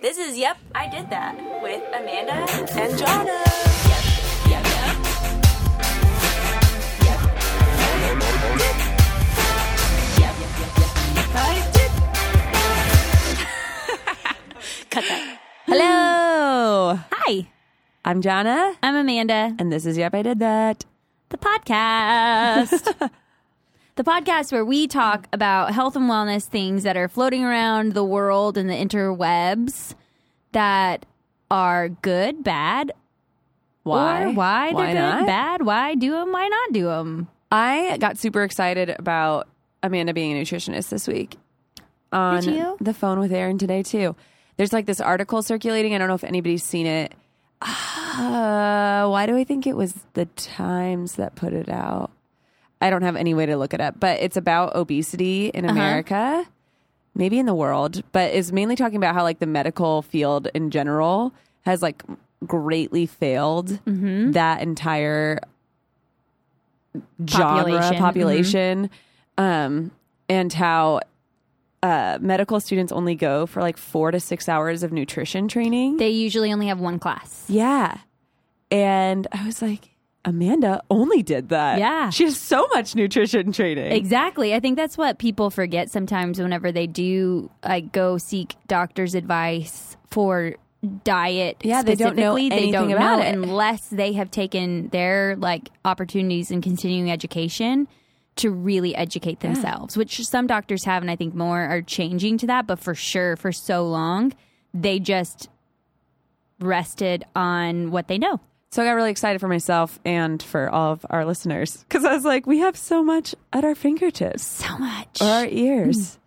This is Yep, I Did That with Amanda and Jonna. Yep, yep, yep. Yep. Yep, yep, yep, yep. I did. Cut that. Hello. Hi, I'm Jonna, I'm Amanda. and this is Yep, I Did That. the podcast. the podcast where we talk about health and wellness things that are floating around the world and the interwebs that are good, bad, Why? or why, Why they're good, not? bad, why do them, why not do them. I got super excited about Amanda being a nutritionist this week on the phone with Aaron today, too. There's like this article circulating. I don't know if anybody's seen it. Uh, why do I think it was the Times that put it out? I don't have any way to look it up, but it's about obesity in America, maybe in the world, but is mainly talking about how like the medical field in general has like greatly failed that entire genre Population. population, um, and how uh, medical students only go for like four to six hours of nutrition training. They usually only have one class. Yeah. And I was like, Amanda only did that. Yeah. She has so much nutrition training. Exactly. I think that's what people forget sometimes whenever they do like go seek doctor's advice for diet. Yeah, they don't know They don't anything about know it. unless they have taken their like opportunities in continuing education to really educate themselves, which some doctors have, and I think more are changing to that. But for sure, for so long, they just rested on what they know. So I got really excited for myself and for all of our listeners because I was like, we have so much at our fingertips So much. or our ears.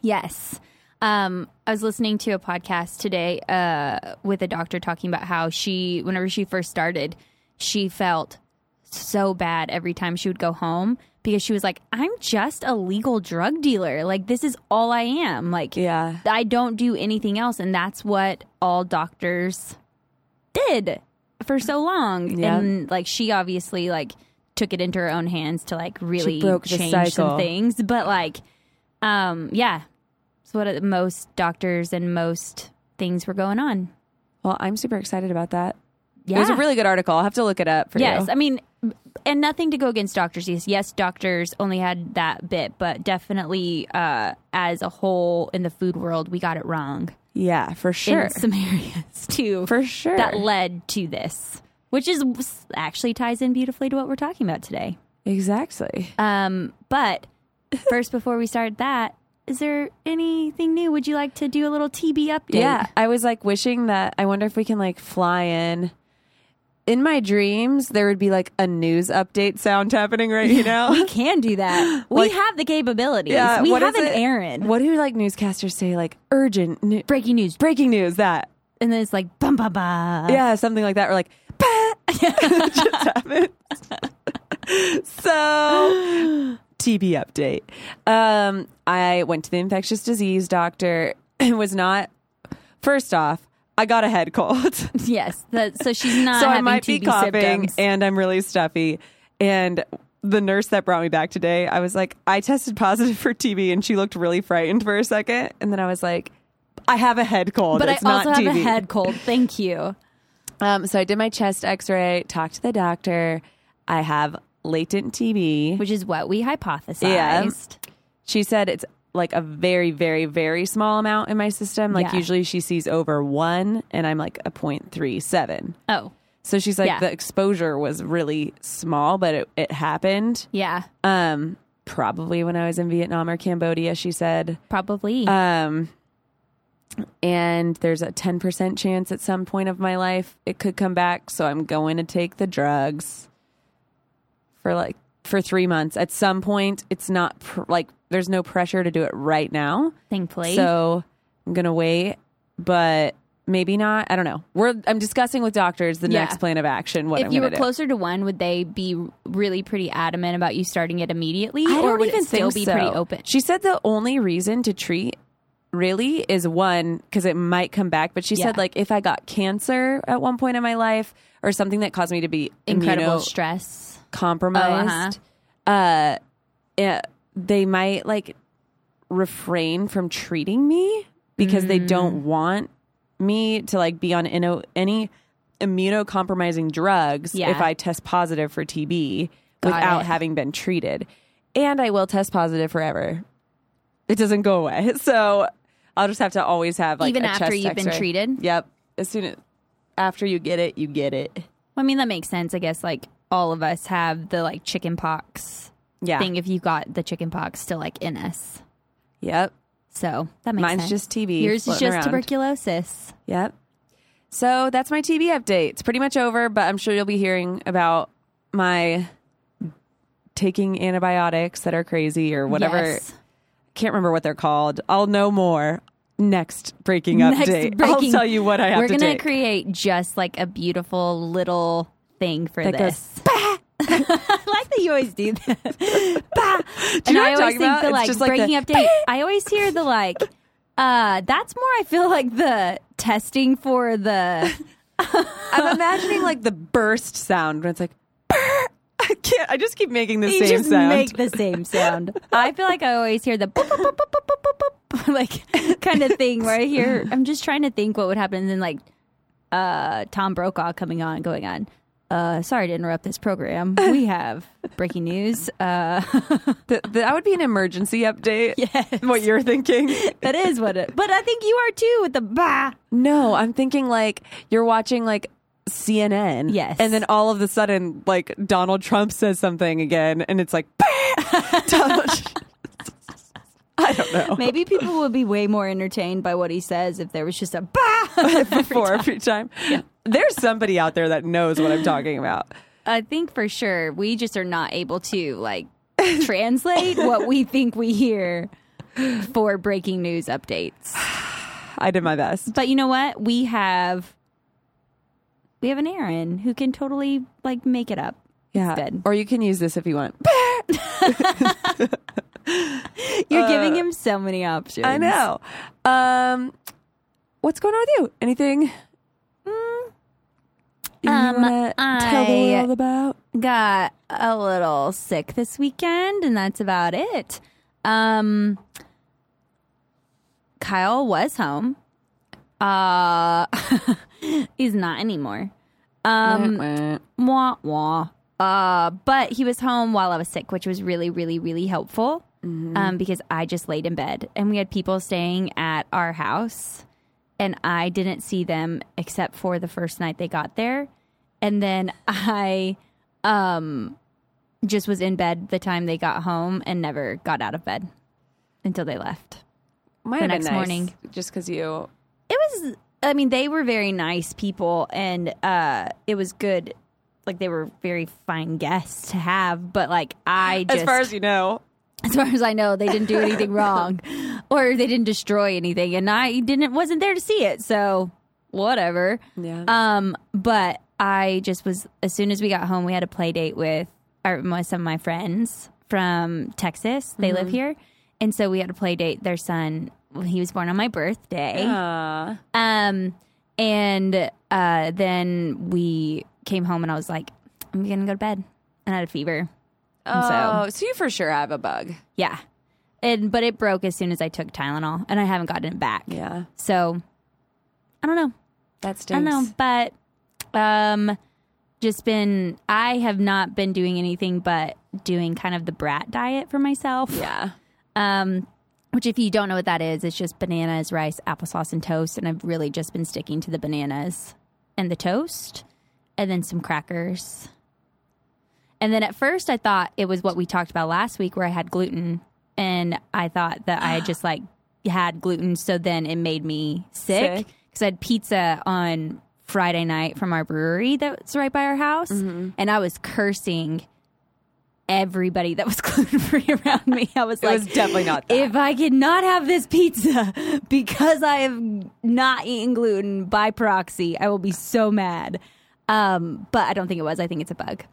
Yes. Um, I was listening to a podcast today uh, with a doctor talking about how she, whenever she first started, she felt so bad every time she would go home because she was like, I'm just a legal drug dealer. Like, this is all I am. Like, Yeah. I don't do anything else. And that's what all doctors did for so long. Yeah. And like, she obviously, like, took it into her own hands to like really change some things. But like, um, yeah, it's what most doctors and most things were going on. Well, I'm super excited about that. Yeah. It was a really good article. I'll have to look it up for yes. you. Yes. I mean, and nothing to go against doctors. Yes, yes, doctors only had that bit, but definitely uh, as a whole in the food world, we got it wrong Yeah, for sure. in some areas too. For sure. that led to this, which is actually ties in beautifully to what we're talking about today. exactly. Um, but first, before we start that, is there anything new? Would you like to do a little TB update? Yeah, I was like wishing that. I wonder if we can like fly in. In my dreams, there would be like a news update sound happening right you know. we can do that. We Like- have the capabilities. Yeah, we have an it? Aaron. What do like newscasters say? Like urgent, new- Breaking news. breaking news. That And then it's like, bum ba ba. yeah, something like that. Or like, bah! Just happened. so TB update. Um, I went to the infectious disease doctor. It was not. First off, I got a head cold. Yes. That, so she's not so I might be coughing symptoms. and I'm really stuffy. And the nurse that brought me back today, I was like, I tested positive for TB, and she looked really frightened for a second. And then I was like, I have a head cold. but I it's also not have a head cold. Thank you. Um, so I did my chest X-ray, talked to the doctor. I have latent TB. Which is what we hypothesized. She said it's like a very, very, very small amount in my system. Like Yeah. usually she sees over one, and I'm like a 0.37. Oh, So she's like, Yeah. the exposure was really small, but it, it happened. yeah. Um, probably when I was in Vietnam or Cambodia, she said. Probably. Um, and there's a 10% chance at some point of my life it could come back. So I'm going to take the drugs for like for three months. At some point, it's not pr- like there's no pressure to do it right now. thankfully. So I'm going to wait, but maybe not. I don't know. We're I'm discussing with doctors the Yeah. next plan of action. What if I'm you were do. closer to one, would they be really pretty adamant about you starting it immediately, I or would even it still be pretty open? She said the only reason to treat really is one because it might come back. But she Yeah. said like if I got cancer at one point in my life or something that caused me to be Incredible stress. Compromised, uh, yeah, they might like refrain from treating me because they Mm. don't want me to like be on ino- any immunocompromising drugs Yeah. if I test positive for TB Got without it. having been treated. And I will test positive forever. It doesn't go away. So I'll just have to always have like Even after you've been X-ray. treated? Yep. As soon as after you get it, you get it. I mean, that makes sense. I guess like all of us have the like chicken pox Yeah. thing if you've got the chicken pox still like in us. Yep. So that makes Mine's sense. just TB. Yours is just around. tuberculosis. Yep. So that's my TB update. It's pretty much over, but I'm sure you'll be hearing about my taking antibiotics that are crazy or whatever. Yes. Can't remember what they're called. I'll know more next breaking Next update. breaking- I'll tell you what I have to do. We're to gonna take. create just like a beautiful little thing for That goes, this. I like that you always do that. Bah! you and know I always think about? the like just like breaking the update. I always hear the like. Uh, that's more. I feel like the testing for the. I'm imagining like the burst sound when it's like. I can't. I just keep making the You same just sound. make the same sound. I feel like I always hear the boop, boop, boop, boop, boop, boop, boop, like kind of thing where I hear. I'm just trying to think what would happen, and then like uh, Tom Brokaw coming on, going on. Uh, sorry to interrupt this program. We have breaking news. Uh, Th- that would be an emergency update. Yes. What you're thinking? that is what it. But I think you are too with the bah. No, I'm thinking like you're watching like CNN. Yes. And then all of a sudden, like Donald Trump says something again, and it's like, Donald. I don't know. Maybe people would be way more entertained by what he says if there was just a bah. Before every time. There's somebody out there that knows what I'm talking about. I think for sure we just are not able to like translate what we think we hear for breaking news updates. I did my best. But you know what? We have we have an Aaron who can totally like make it up. Yeah. Good. Or you can use this if you want. You're giving him so many options. Uh, I know. Um, what's going on with you? Anything? You Um, wanna tell the I- world about? Got a little sick this weekend and that's about it. Um Kyle was home. Uh he's not anymore. Um. Wah wah. Uh, but he was home while I was sick, which was really, really, really helpful. Um, because I just laid in bed and we had people staying at our house, and I didn't see them except for the first night they got there, and then I, um, just was in bed the time they got home and never got out of bed until they left. Might the have been next nice, morning. just because you. It was I mean, they were very nice people and uh it was good like they were very fine guests to have, but like I just As far as you know, as far as I know, they didn't do anything wrong or they didn't destroy anything and I didn't wasn't there to see it. So, whatever. yeah. Um, but I just was as soon as we got home, we had a play date with our, some of my friends from Texas. They live here, and so we had a play date. Their son, he was born on my birthday. Aw. Um, and uh, then we came home, and I was like, I'm gonna go to bed, and I had a fever. And Oh, so so you for sure have a bug. yeah, and but it broke as soon as I took Tylenol, and I haven't gotten it back. Yeah, So I don't know. that I stinks. don't know, but um, just been. I have not been doing anything but doing kind of the brat diet for myself. Yeah. Um, which if you don't know what that is, it's just bananas, rice, applesauce, and toast. And I've really just been sticking to the bananas and the toast, and then some crackers. And then at first, I thought it was what we talked about last week, where I had gluten, and I thought that I had just like had gluten, so then it made me sick because I had pizza on Friday night from our brewery that's right by our house, and I was cursing everybody that was gluten free around me. I was It like, was definitely not that. if I could not have this pizza because I have not eaten gluten by proxy, I will be so mad. Um, but I don't think it was. I think it's a bug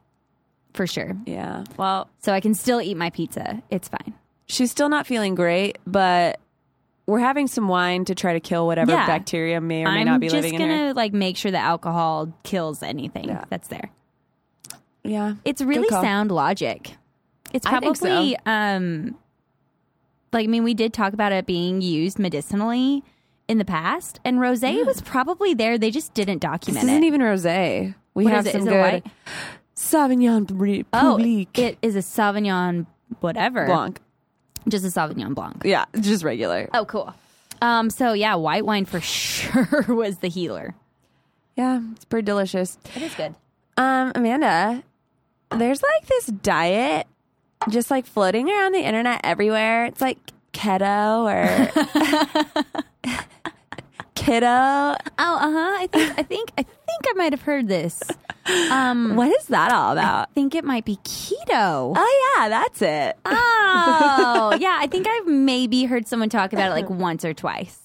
for sure. yeah. Well, So I can still eat my pizza. It's fine. she's still not feeling great, but we're having some wine to try to kill whatever Yeah. bacteria may or may I'm not be just living in gonna her. like make sure the alcohol kills anything Yeah. that's there. Yeah. It's really call. sound logic. It's I think so. probably um like I mean we did talk about it being used medicinally in the past, and rosé was probably there. They just didn't This document isn't it. even rosé. We What have is it? some Is it good white? Sauvignon Bri- oh, it is a Sauvignon whatever, Blanc. just a Sauvignon Blanc. Yeah, just regular. Oh, cool. Um, so yeah, white wine for sure was the healer. Yeah, it's pretty delicious. It is good. Um, Amanda, there's like this diet just like floating around the internet everywhere. It's like keto or keto. Oh, uh huh. I think I think I think I might have heard this. Um, What is that all about? I think it might be keto. Oh yeah, that's it. Oh, yeah. I think I've maybe heard someone talk about it like once or twice.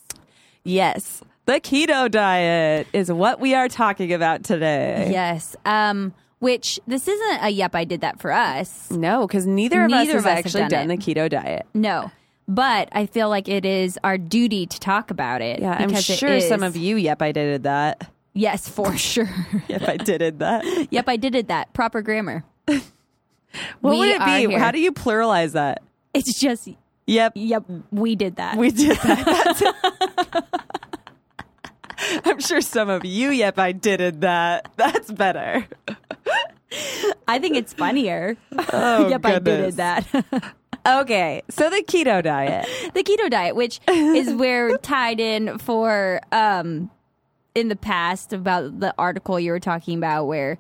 Yes. The keto diet is what we are talking about today. Yes. Um, which this isn't a yep, I did that for us. No, because neither of Neither us has of us have actually done done, the keto diet. No. But I feel like it is our duty to talk about it. Yeah, I'm sure some of you, yep, I did that. Yes, for sure. Yep, I did it that. yep, I did it that. Proper grammar. What We would it be? here. How do you pluralize that? It's just, Yep, yep, we did that. we did that. I'm sure some of you, yep, I did it that. That's better. I think it's funnier. Oh, yep, I did it that. Okay, so the keto diet. the keto diet, which is where tied in for um in the past about the article you were talking about where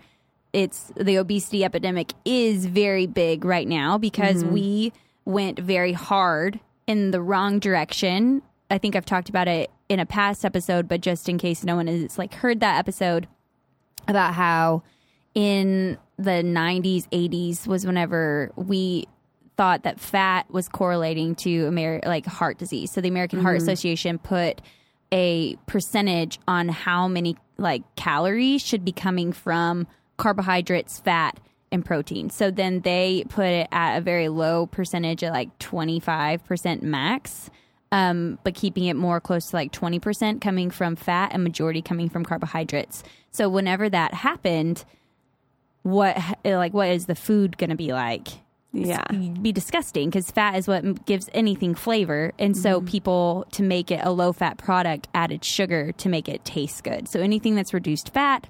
it's the obesity epidemic is very big right now because we went very hard in the wrong direction. I think I've talked about it in a past episode, but just in case no one has like heard that episode about how in the 90s 80s was whenever we thought that fat was correlating to Amer- like heart disease. So the american heart association put a percentage on how many like calories should be coming from carbohydrates fat and protein. So then they put it at a very low percentage at like 25% max um, but keeping it more close to like 20% coming from fat and majority coming from carbohydrates. So whenever that happened what like what is the food going to be like Yeah. be disgusting because fat is what gives anything flavor. And so people to make it a low fat product added sugar to make it taste good. So anything that's reduced fat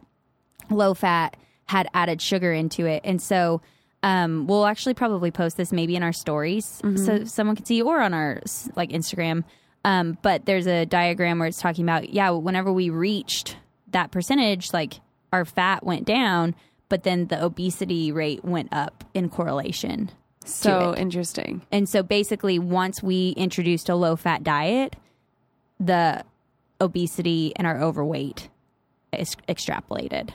low fat had added sugar into it. And so um, we'll actually probably post this maybe in our stories so someone can see or on our like instagram. Um, but there's a diagram where it's talking about yeah whenever we reached that percentage like our fat went down but then the obesity rate went up in correlation So interesting. and so basically, once we introduced a low fat diet, the obesity and our overweight is extrapolated.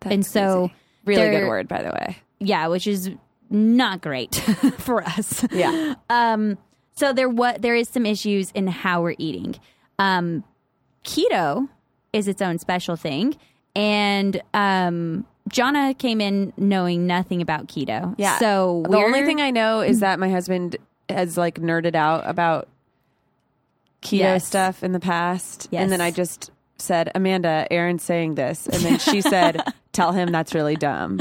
That's and so, crazy. really good word, by the way. yeah, which is not great for us. Yeah. Um, so there what there is some issues in how we're eating. Um, keto is its own special thing, and um, Jonna came in knowing nothing about keto. Yeah. So the only thing I know is that my husband has like nerded out about keto Yes. stuff in the past. Yes. And then I just said, Amanda, Aaron's saying this. And then she said, tell him that's really dumb.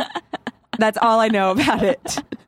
That's all I know about it.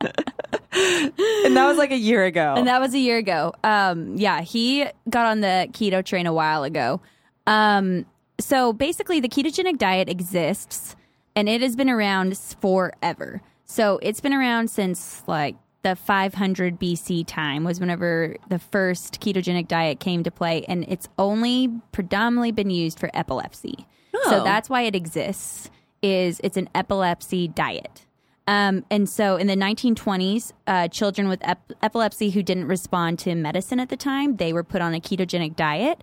and that was like a year ago. And that was a year ago. Um, yeah, he got on the keto train a while ago. Um, so basically, the ketogenic diet exists and it has been around forever. So it's been around since like the 500 BC time was whenever the first ketogenic diet came to play, and it's only predominantly been used for epilepsy. So Oh. that's why it exists. Is it's an epilepsy diet. Um, and so in the 1920s, uh, children with ep- epilepsy who didn't respond to medicine at the time, they were put on a ketogenic diet.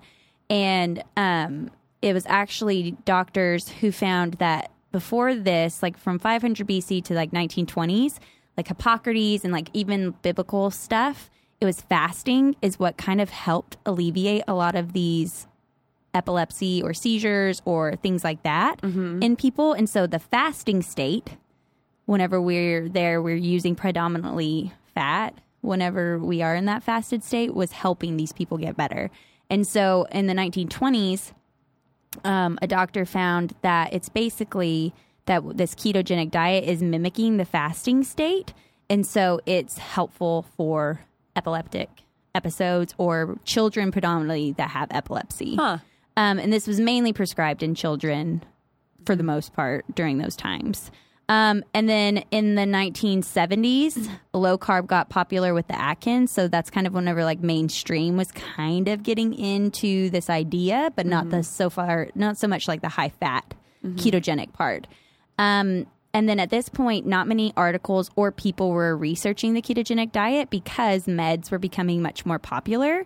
And um, it was actually doctors who found that before this, like from 500 BC to like 1920s, like Hippocrates and like even biblical stuff, it was fasting is what kind of helped alleviate a lot of these epilepsy or seizures or things like that mm-hmm. in people. And so the fasting state, whenever we're there, we're using predominantly fat. Whenever we are in that fasted state, was helping these people get better. And so in the 1920s, um, a doctor found that it's basically that this ketogenic diet is mimicking the fasting state. And so it's helpful for epileptic episodes or children predominantly that have epilepsy. Huh. Um, and this was mainly prescribed in children for the most part during those times. Um, and then in the 1970s, low carb got popular with the Atkins. So that's kind of whenever like mainstream was kind of getting into this idea, but not the so far, not so much like the high fat ketogenic part. Um, and then at this point, not many articles or people were researching the ketogenic diet because meds were becoming much more popular.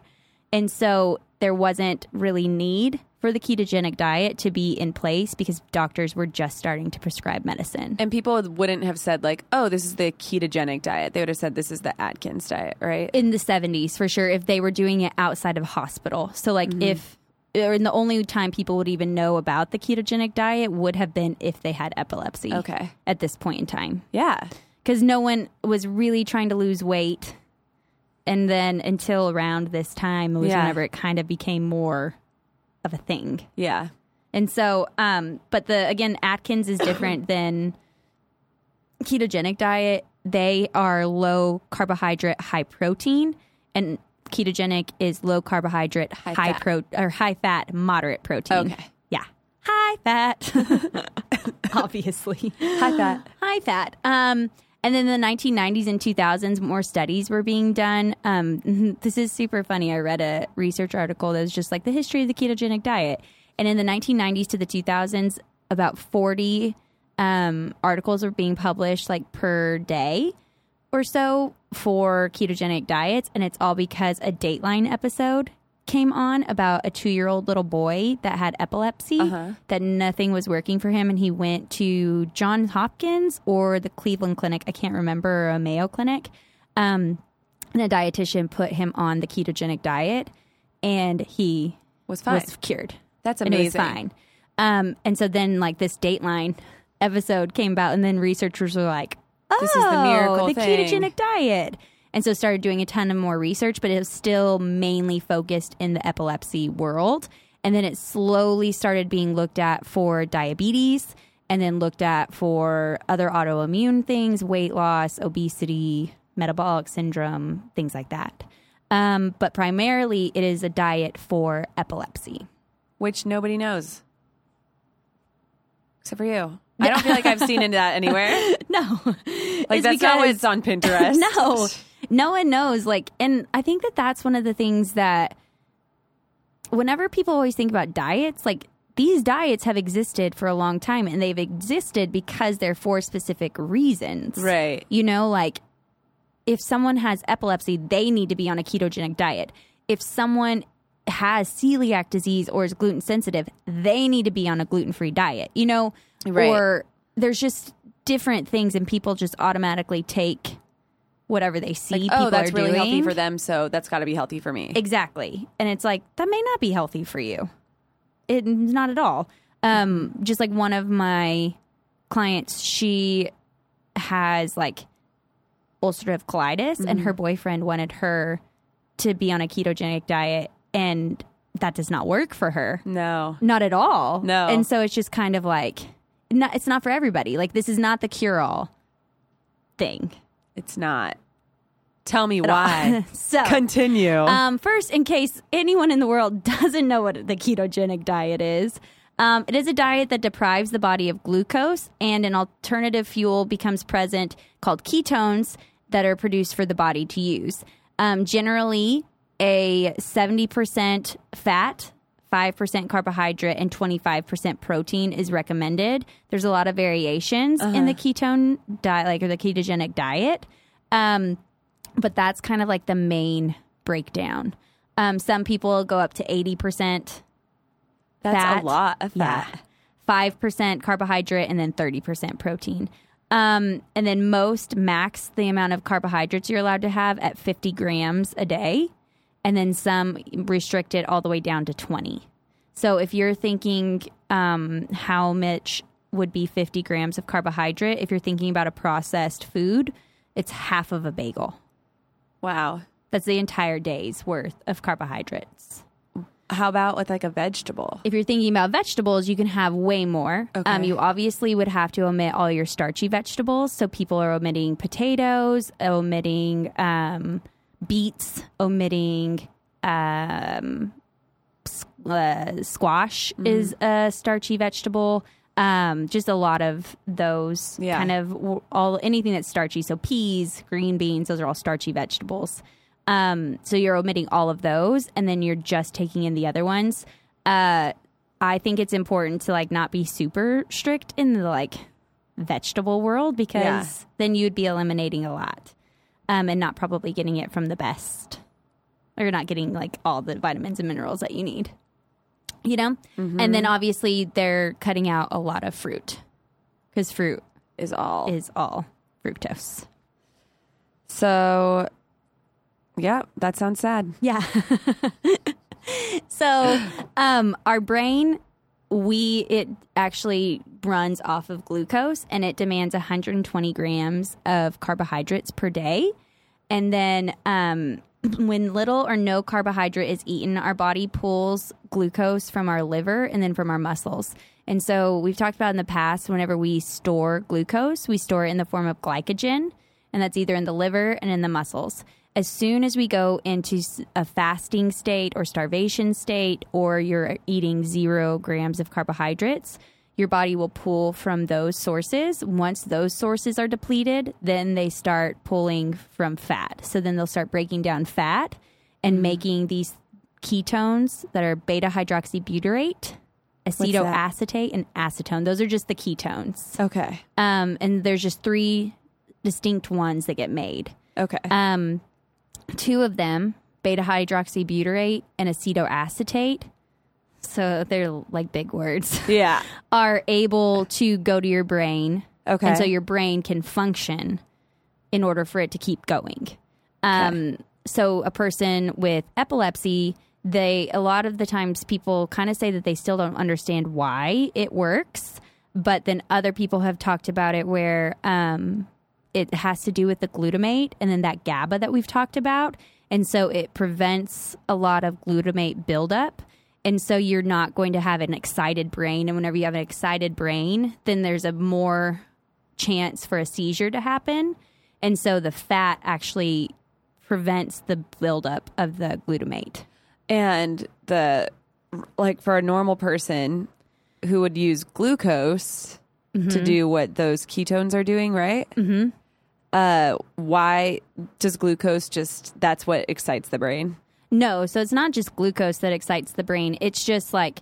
And so there wasn't really need for the ketogenic diet to be in place because doctors were just starting to prescribe medicine. And people wouldn't have said like, "Oh, this is the ketogenic diet." They would have said this is the Atkins diet, right? in the 70s for sure if they were doing it outside of hospital. So like mm-hmm. if or the only time people would even know about the ketogenic diet would have been if they had epilepsy. Okay. At this point in time. yeah. Cuz no one was really trying to lose weight. And then until around this time it was Yeah. whenever it kind of became more of a thing. Yeah. And so, um, but the again, Atkins is different than ketogenic diet. They are low carbohydrate, high protein, and ketogenic is low carbohydrate, high, fat. pro or high fat, moderate protein. Okay. yeah, high fat, obviously High fat. high fat. Um, and then the 1990s and 2000s, more studies were being done. Um, this is super funny. I read a research article that was just like the history of the ketogenic diet. And in the 1990s to the 2000s, about 40 um, articles were being published like per day or so for ketogenic diets. And it's all because a Dateline episode came on about a two year old little boy that had epilepsy, that nothing was working for him. And he went to Johns Hopkins or the Cleveland Clinic, I can't remember, or a Mayo Clinic. Um, and a dietitian put him on the ketogenic diet and he Was fine. was cured. That's And amazing. fine. Um, and so then, like, this Dateline episode came about, and then researchers were like, oh, This is the miracle the thing." ketogenic diet. And so started doing a ton of more research, but it was still mainly focused in the epilepsy world. And then it slowly started being looked at for diabetes and then looked at for other autoimmune things, weight loss, obesity, metabolic syndrome, things like that. Um, but primarily, it is a diet for epilepsy. Which nobody knows. Except for you. I don't feel like I've seen into that anywhere. No, Like It's that's not because- what's on Pinterest. no, no one knows. Like, and I think that that's one of the things that whenever people always think about diets, like these diets have existed for a long time and they've existed because they're for specific reasons. Right. You know, like if someone has epilepsy, they need to be on a ketogenic diet. If someone has celiac disease or is gluten sensitive, they need to be on a gluten free diet, you know? Right. Or there's just different things and people just automatically take whatever they see Like, people oh, that's are really doing. healthy for them, so that's got to be healthy for me. Exactly. And it's like, that may not be healthy for you. It's not at all. Um, just like one of my clients, she has like ulcerative colitis, and Mm-hmm. her boyfriend wanted her to be on a ketogenic diet, and that does not work for her. no. Not at all. No. And so it's just kind of like, not, it's not for everybody. Like, this is not the cure all thing. It's not. Tell me why. so, Continue. Um, first, in case anyone in the world doesn't know what the ketogenic diet is, um, it is a diet that deprives the body of glucose and an alternative fuel becomes present called ketones that are produced for the body to use. Um, generally, a 70% fat, 5% carbohydrate, and 25% protein is recommended. There's a lot of variations in the ketone diet, like or the ketogenic diet. Um, but that's kind of like the main breakdown. Um, some people go up to 80% that's fat. a lot of Yeah. fat. 5% carbohydrate and then 30% protein. Um, and then most max the amount of carbohydrates you're allowed to have at 50 grams a day. And then some restrict it all the way down to 20. So if you're thinking um, how much would be 50 grams of carbohydrate, if you're thinking about a processed food, it's half of a bagel. Wow. That's the entire day's worth of carbohydrates. How about with like a vegetable? If you're thinking about vegetables, you can have way more. Um, Okay. you obviously would have to omit all your starchy vegetables. So people are omitting potatoes, omitting um, beets, omitting um, uh, squash is a starchy vegetable. Um, just a lot of those Yeah. kind of all anything that's starchy. So peas, green beans, those are all starchy vegetables. Um, so you're omitting all of those, and then you're just taking in the other ones. Uh, I think it's important to like not be super strict in the like vegetable world because Yeah. then you'd be eliminating a lot, um, and not probably getting it from the best, or you're not getting like all the vitamins and minerals that you need. You know, and then obviously they're cutting out a lot of fruit because fruit Is all. is all fructose. so, yeah, that sounds sad. Yeah. so, um, our brain, we it actually runs off of glucose, and it demands 120 grams of carbohydrates per day. And then, um, when little or no carbohydrate is eaten, our body pulls glucose from our liver and then from our muscles. And so, we've talked about in the past, whenever we store glucose, we store it in the form of glycogen, and that's either in the liver and in the muscles. As soon as we go into a fasting state or starvation state, or you're eating zero grams of carbohydrates, your body will pull from those sources. Once those sources are depleted, then they start pulling from fat. So then they'll start breaking down fat and making these ketones that are beta hydroxybutyrate, acetoacetate, and acetone. Those are just the ketones. Okay. Um, and there's just three distinct ones that get made. Okay. Um, two of them, beta hydroxybutyrate and acetoacetate, so they're like big words, yeah. are able to go to your brain. Okay. And so your brain can function in order for it to keep going. Um, So a person with epilepsy, they a lot of the times people kind of say that they still don't understand why it works, but then other people have talked about it where um, it has to do with the glutamate and then that GABA that we've talked about, and so it prevents a lot of glutamate buildup. And so you're not going to have an excited brain. And whenever you have an excited brain, then there's a more chance for a seizure to happen. And so the fat actually prevents the buildup of the glutamate. And the like for a normal person who would use glucose to do what those ketones are doing, right? Mm-hmm. Uh, why does glucose just that's what excites the brain? No, so it's not just glucose that excites the brain. It's just like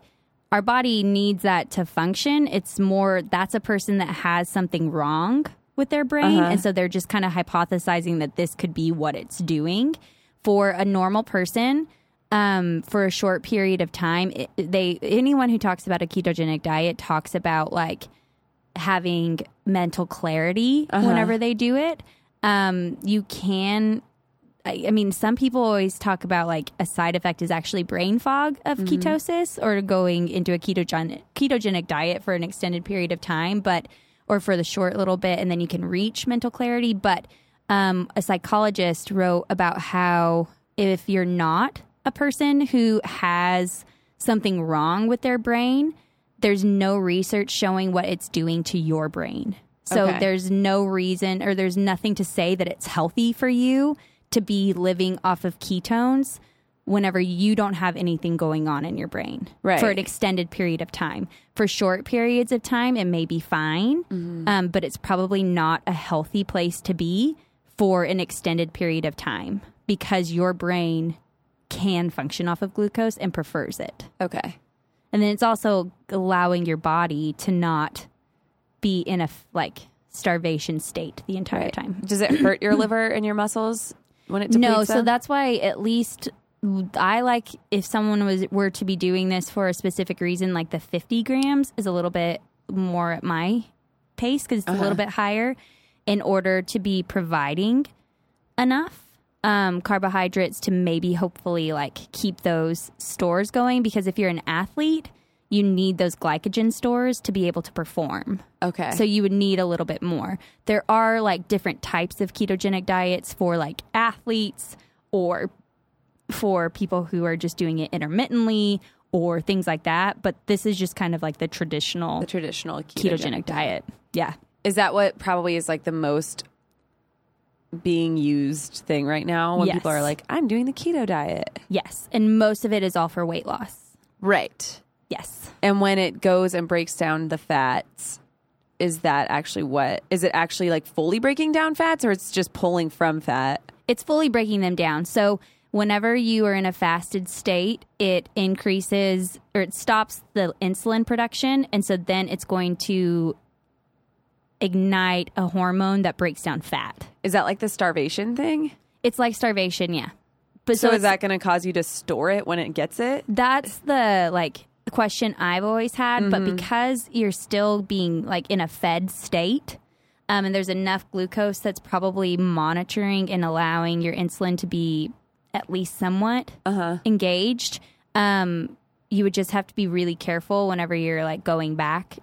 our body needs that to function. It's more that's a person that has something wrong with their brain. And so they're just kind of hypothesizing that this could be what it's doing. For a normal person, um, for a short period of time, it, they anyone who talks about a ketogenic diet talks about like having mental clarity whenever they do it. Um, you can I, I mean, some people always talk about like a side effect is actually brain fog of ketosis or going into a ketogenic ketogenic diet for an extended period of time, but or for the short little bit, and then you can reach mental clarity. But um, a psychologist wrote about how if you're not a person who has something wrong with their brain, there's no research showing what it's doing to your brain. So Okay. there's no reason or there's nothing to say that it's healthy for you to be living off of ketones whenever you don't have anything going on in your brain Right. for an extended period of time. For short periods of time, it may be fine, um, but it's probably not a healthy place to be for an extended period of time because your brain can function off of glucose and prefers it. Okay. And then it's also allowing your body to not be in a like starvation state the entire Right. time. Does it hurt your liver and your muscles when it depletes No, so them? that's why at least I like if someone was were to be doing this for a specific reason, like the 50 grams is a little bit more at my pace because it's a little bit higher in order to be providing enough um, carbohydrates to maybe hopefully like keep those stores going because if you're an athlete you need those glycogen stores to be able to perform okay. so you would need a little bit more. There are like different types of ketogenic diets for like athletes or for people who are just doing it intermittently or things like that. But this is just kind of like the traditional the traditional ketogenic, diet. Yeah. Is that what probably is like the most being used thing right now when Yes. people are like, I'm doing the keto diet? Yes. And most of it is all for weight loss. Right. Yes. And when it goes and breaks down the fats, is that actually what? Is it actually like fully breaking down fats or it's just pulling from fat? It's fully breaking them down. So whenever you are in a fasted state, it increases or it stops the insulin production. And so then it's going to ignite a hormone that breaks down fat. Is that like the starvation thing? It's like starvation, yeah. But So, is that going to cause you to store it when it gets it? that's the like question I've always had, but because you're still being like in a fed state, um, and there's enough glucose that's probably monitoring and allowing your insulin to be at least somewhat engaged. Um, you would just have to be really careful whenever you're like going back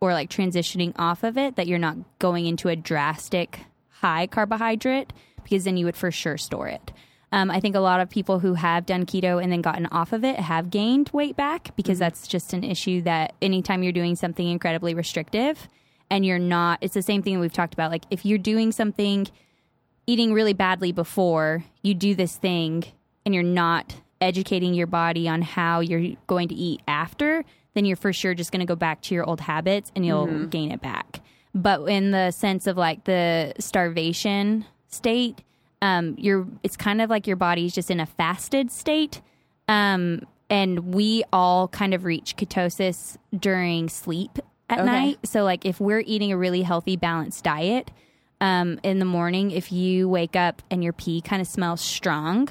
or like transitioning off of it that you're not going into a drastic high carbohydrate because then you would for sure store it. Um, I think a lot of people who have done keto and then gotten off of it have gained weight back because that's just an issue that anytime you're doing something incredibly restrictive and you're not, it's the same thing that we've talked about. Like if you're doing something, eating really badly before you do this thing and you're not educating your body on how you're going to eat after, then you're for sure just going to go back to your old habits and you'll gain it back. But in the sense of like the starvation state, um, you're it's kind of like your body's just in a fasted state. Um, and we all kind of reach ketosis during sleep at Okay. night. So like if we're eating a really healthy, balanced diet, um, in the morning, if you wake up and your pee kind of smells strong,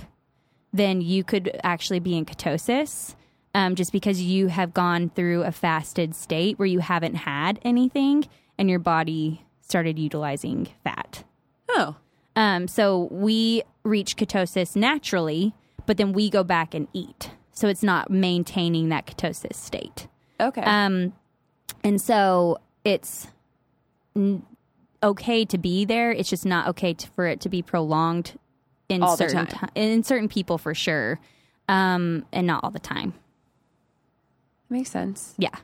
then you could actually be in ketosis. Um, just because you have gone through a fasted state where you haven't had anything and your body started utilizing fat. Oh. Um, so we reach ketosis naturally, but then we go back and eat. So it's not maintaining that ketosis state. Okay. Um, and so it's n- okay to be there. It's just not okay to, for it to be prolonged in All certain ti- in certain people for sure, um, and not all the time. Makes sense. Yeah.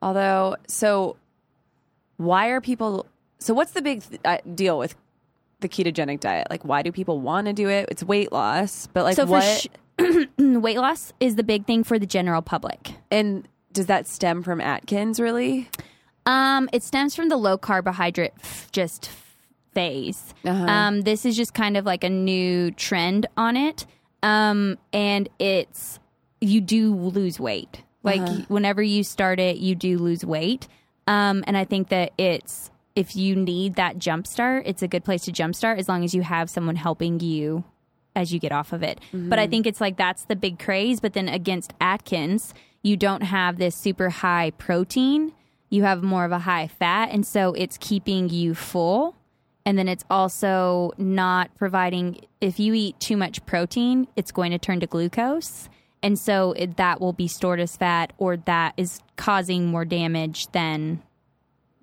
Although, so why are people? So, what's the big uh, deal with the ketogenic diet? Like, why do people want to do it? It's weight loss, but like, so what? for sh- weight loss is the big thing for the general public. and does that stem from Atkins? Really? Um, it stems from the low carbohydrate f- just f- phase. Uh-huh. Um, this is just kind of like a new trend on it. Um, and it's you do lose weight. Like Uh-huh. whenever you start it, you do lose weight. Um, and I think that it's if you need that jump start, it's a good place to jump start as long as you have someone helping you as you get off of it. But I mm-hmm. think it's like that's the big craze. But then against Atkins, you don't have this super high protein. You have more of a high fat. And so it's keeping you full. And then it's also not providing, if you eat too much protein, it's going to turn to glucose. And so it, that will be stored as fat, or that is causing more damage than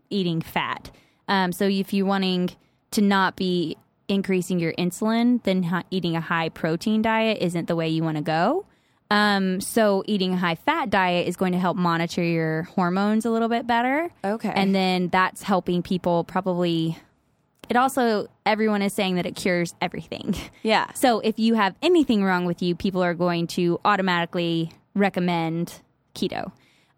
eating fat. Um, so if you're wanting to not be increasing your insulin, then eating a high protein diet isn't the way you want to go. Um, so eating a high fat diet is going to help monitor your hormones a little bit better. Okay. And then that's helping people probably. It also, everyone is saying that it cures everything. yeah. So if you have anything wrong with you, people are going to automatically recommend keto.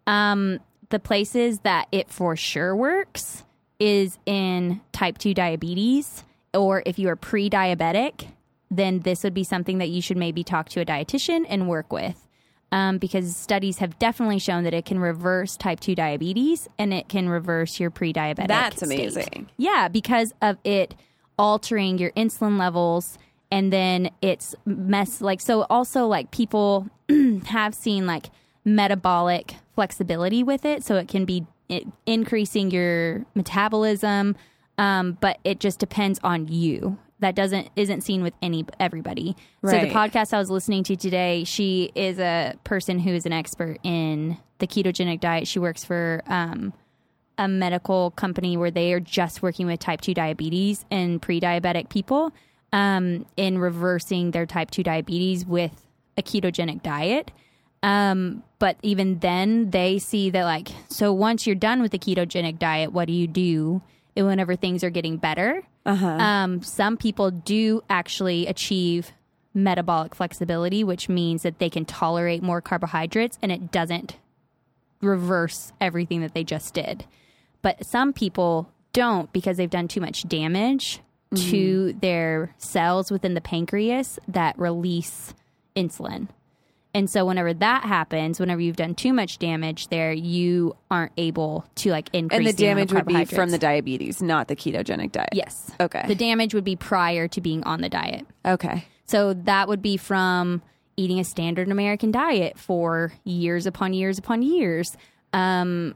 Um, the places that it for sure works is in type 2 diabetes, or if you are pre diabetic, then this would be something that you should maybe talk to a dietitian and work with. Um, because studies have definitely shown that it can reverse type 2 diabetes and it can reverse your pre diabetic. That's amazing. Yeah, because of it altering your insulin levels and then it's mess like so also like people have seen like metabolic flexibility with it. So it can be it, increasing your metabolism um, but it just depends on you. That doesn't isn't seen with any everybody. So the podcast i was listening to today she is a person who is an expert in the ketogenic diet. She works for um, a medical company where they are just working with type 2 diabetes and pre-diabetic people um, in reversing their type 2 diabetes with a ketogenic diet um, but even then they see that like so once you're done with the ketogenic diet what do you do whenever things are getting better Uh huh. um, some people do actually achieve metabolic flexibility, which means that they can tolerate more carbohydrates and it doesn't reverse everything that they just did. But some people don't because they've done too much damage to their cells within the pancreas that release insulin. And so whenever that happens, whenever you've done too much damage there, you aren't able to like increase And the the damage would be from the diabetes, not the ketogenic diet. Yes. Okay. The damage would be prior to being on the diet. okay. So that would be from eating a standard American diet for years upon years upon years, um,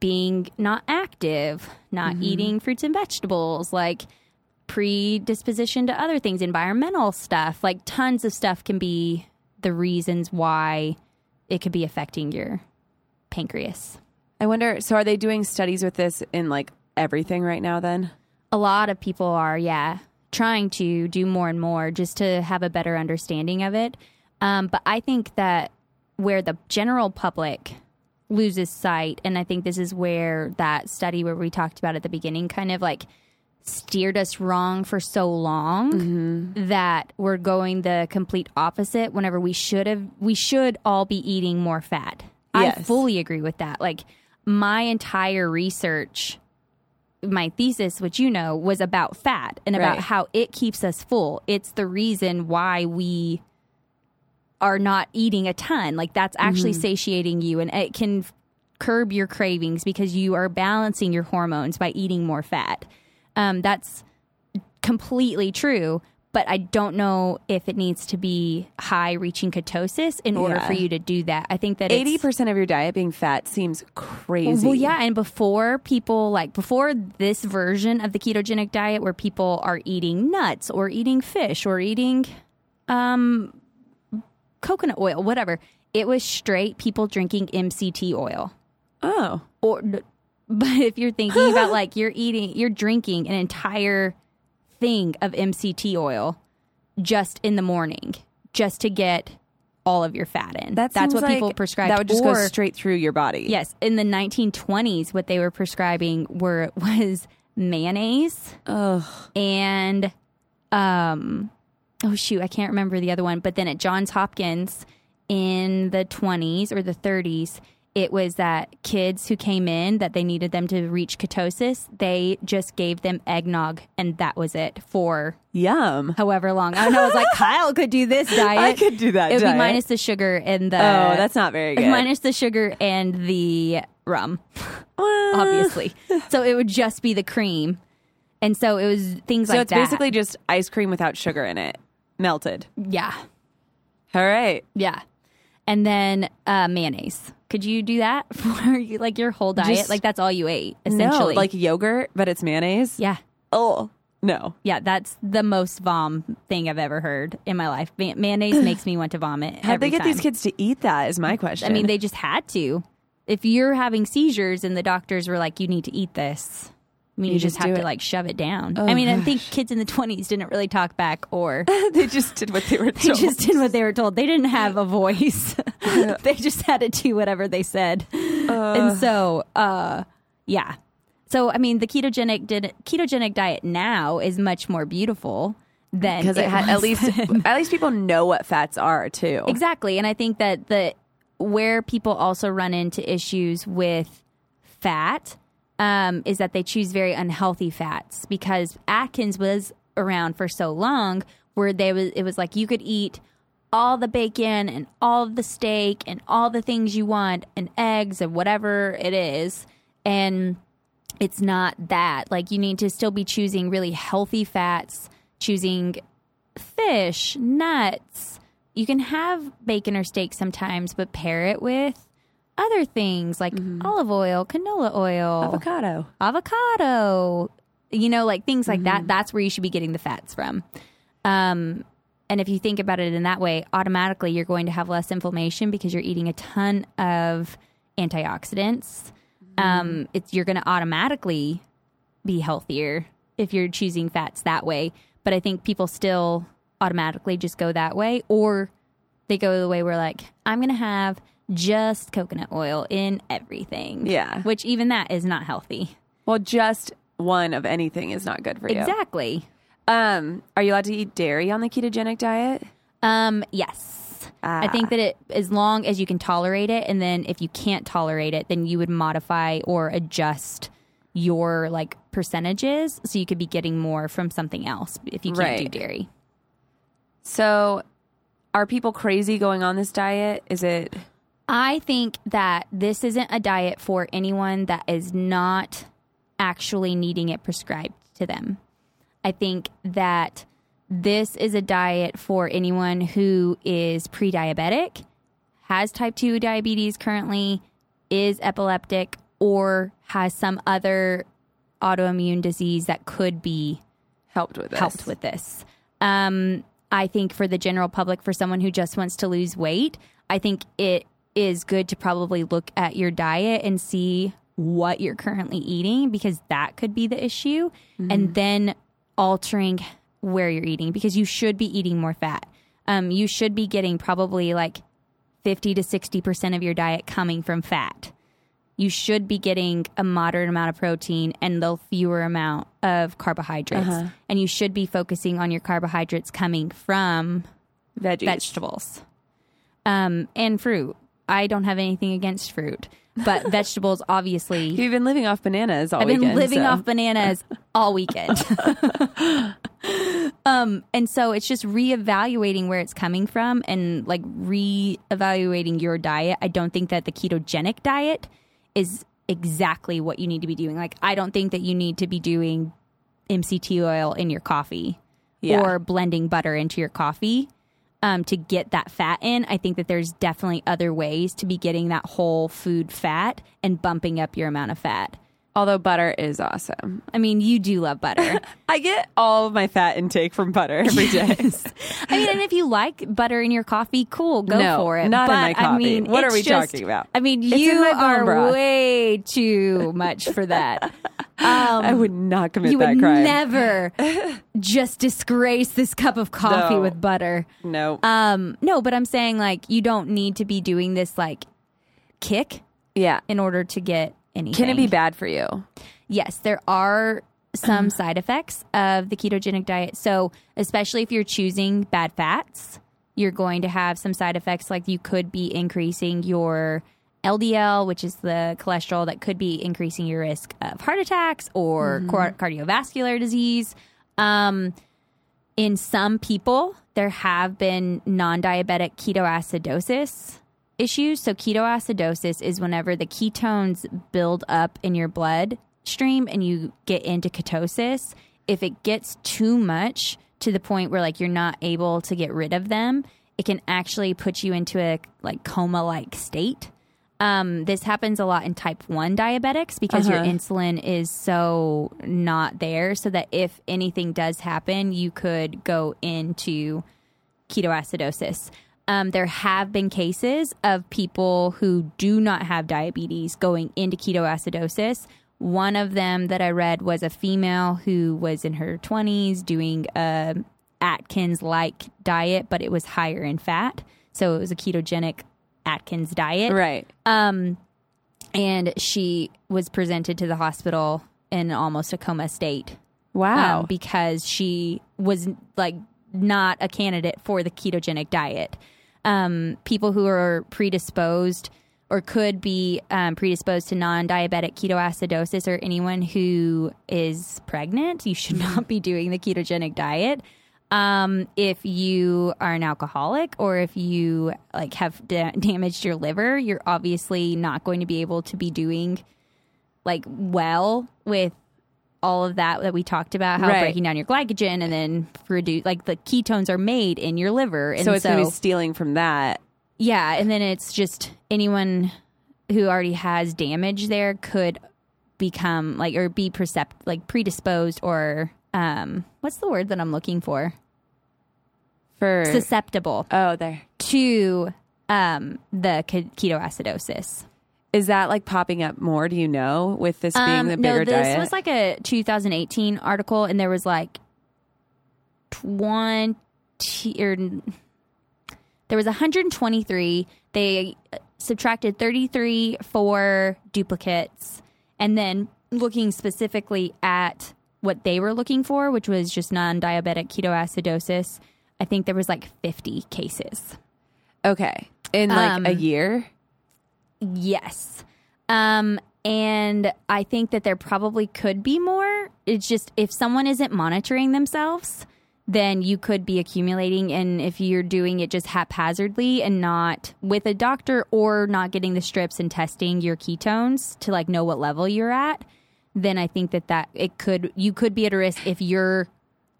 being not active, not eating fruits and vegetables, like predisposition to other things, environmental stuff, like tons of stuff can be the reasons why it could be affecting your pancreas. I wonder. So, are they doing studies with this in like everything right now? Then. a lot of people are yeah trying to do more and more just to have a better understanding of it um, but i think that where the general public loses sight and i think this is where that study where we talked about at the beginning kind of like steered us wrong for so long that we're going the complete opposite whenever we should have we should all be eating more fat i fully agree with that like my entire research my thesis, which you know, was about fat and about Right. how it keeps us full. It's the reason why we are not eating a ton. Like that's actually Mm-hmm. satiating you and it can curb your cravings because you are balancing your hormones by eating more fat. Um, that's completely true. But I don't know if it needs to be high reaching ketosis in order Yeah. for you to do that. I think that Eighty percent of your diet being fat seems crazy. well, yeah, and before people like before this version of the ketogenic diet, where people are eating nuts or eating fish or eating um, coconut oil, whatever, it was straight people drinking MCT oil. Oh, Or, but if you're thinking about like you're eating, you're drinking an entire thing of MCT oil just in the morning, just to get all of your fat in. that That's what people prescribe. That would just or, go straight through your body. Yes, in the 1920s, what they were prescribing were was mayonnaise Ugh. and um oh shoot, I can't remember the other one. But then at Johns Hopkins in the 20s or the 30s, it was that kids who came in that they needed them to reach ketosis, they just gave them eggnog, and that was it for Yum. however long. I know. I was like, Kyle could do this diet. I could do that It would diet. be minus the sugar and the Oh, that's not very good. minus the sugar and the rum, obviously. so it would just be the cream. And so it was things So like it's basically just ice cream without sugar in it, melted. yeah, All right. yeah. And then uh, mayonnaise. Could you do that for like your whole diet? Just- like that's all you ate No, essentially. like yogurt, but it's mayonnaise. yeah, Oh no. yeah. That's the most vom thing I've ever heard in my life. Ma- mayonnaise makes me want to vomit. How'd every they get time. these kids to eat that? Is my question. I mean, they just had to. If you're having seizures and the doctors were like, "You need to eat this," I mean, you, You just just have to it. like shove it down. I mean, I think kids in the 20s didn't really talk back, or they just did what they were told. they just did what they were told. They didn't have a voice. they just had to do whatever they said. and so, uh, yeah. So, I mean, the ketogenic did, ketogenic diet now is much more beautiful than because it had at least then. at least people know what fats are too. Exactly. And I think that the where people also run into issues with fat um, is that they choose very unhealthy fats because Atkins was around for so long where they was it was like you could eat all the bacon and all the steak and all the things you want and eggs and whatever it is and it's not that like you need to still be choosing really healthy fats choosing fish, nuts. You can have bacon or steak sometimes, but pair it with other things like olive oil, canola oil, Avocado. avocado. You know, like things like that. That's where you should be getting the fats from. Um, and if you think about it in that way, automatically you're going to have less inflammation because you're eating a ton of antioxidants. Um, it's you're going to automatically be healthier if you're choosing fats that way. But I think people still automatically just go that way, or they go the way where like I'm going to have just coconut oil in everything. Yeah. which even that is not healthy. Well, just one of anything is not good for you. Exactly. Um, are you allowed to eat dairy on the ketogenic diet? Um, yes. I think Ah. that it as long as you can tolerate it and then if you can't tolerate it, then you would modify or adjust your like percentages so you could be getting more from something else if you can't do dairy. So, are people crazy going on this diet? Is it I think that this isn't a diet for anyone that is not actually needing it prescribed to them. I think that this is a diet for anyone who is pre diabetic, has type 2 diabetes currently, is epileptic, or has some other autoimmune disease that could be helped with this? helped with this. Um, I think for the general public, for someone who just wants to lose weight, I think it is good to probably look at your diet and see what you're currently eating because that could be the issue. And then altering where you're eating because you should be eating more fat. Um, you should be getting probably like 50 to 60% of your diet coming from fat you should be getting a moderate amount of protein and the fewer amount of carbohydrates. And you should be focusing on your carbohydrates coming from Veggies. vegetables um, and fruit. I don't have anything against fruit, but vegetables obviously. You've been living off bananas all weekend. I've been living so- off bananas all weekend. um, and so it's just reevaluating where it's coming from and like reevaluating your diet. I don't think that the ketogenic diet is exactly what you need to be doing. Like, I don't think that you need to be doing MCT oil in your coffee Yeah. or blending butter into your coffee um, to get that fat in. I think that there's definitely other ways to be getting that whole food fat and bumping up your amount of fat. Although butter is awesome. I mean, you do love butter. I get all of my fat intake from butter every day. I mean, and if you like butter in your coffee, cool, go No, for it. not in but, my I coffee. mean, What are we just- talking about? I mean, It's you are broth. way too much for that. Um, I would not commit you that would crime. never just disgrace this cup of coffee No. with butter. no. Um, no, but I'm saying like you don't need to be doing this like kick yeah. in order to get anything. Can it be bad for you? Yes, there are some side effects of the ketogenic diet. So, especially if you're choosing bad fats, you're going to have some side effects like you could be increasing your LDL, which is the cholesterol that could be increasing your risk of heart attacks or car- cardiovascular disease. Um, in some people, there have been non diabetic ketoacidosis issues. So, ketoacidosis is whenever the ketones build up in your bloodstream and you get into ketosis. If it gets too much to the point where like you're not able to get rid of them, it can actually put you into a like coma like state. Um, this happens a lot in type 1 diabetics because your Uh-huh. insulin is so not there. So that if anything does happen, you could go into ketoacidosis. Um, there have been cases of people who do not have diabetes going into ketoacidosis. One of them that I read was a female who was in her 20s doing a Atkins like diet, but it was higher in fat. So it was a ketogenic Atkins diet Right. and she was presented to the hospital in almost a coma state Wow. um, because she was like not a candidate for the ketogenic diet. Um, people who are predisposed or could be um, predisposed to non-diabetic ketoacidosis or anyone who is pregnant, you should not be doing the ketogenic diet. Um, if you are an alcoholic or if you like have da- damaged your liver, you're obviously not going to be able to be doing like well with all of that that we talked about, how Right. breaking down your glycogen and then produce like the ketones are made in your liver, and so it's going to be stealing from that. yeah, and then it's just anyone who already has damage there could become like or be percept like predisposed or um what's the word that I'm looking for? For Susceptible oh, there to um the ke- ketoacidosis. Is that like popping up more? Do you know with this being Um, the bigger no, this diet? was like a 2018 article, and there was like 20 or there was 123. They uh, subtracted 33 for duplicates, and then looking specifically at what they were looking for, which was just non-diabetic ketoacidosis. I think there was like 50 cases. Okay. In like a Um, year? Yes. Um, and I think that there probably could be more. It's just if someone isn't monitoring themselves, then you could be accumulating. And if you're doing it just haphazardly and not with a doctor or not getting the strips and testing your ketones to like know what level you're at, then I think that that it could you could be at a risk if you're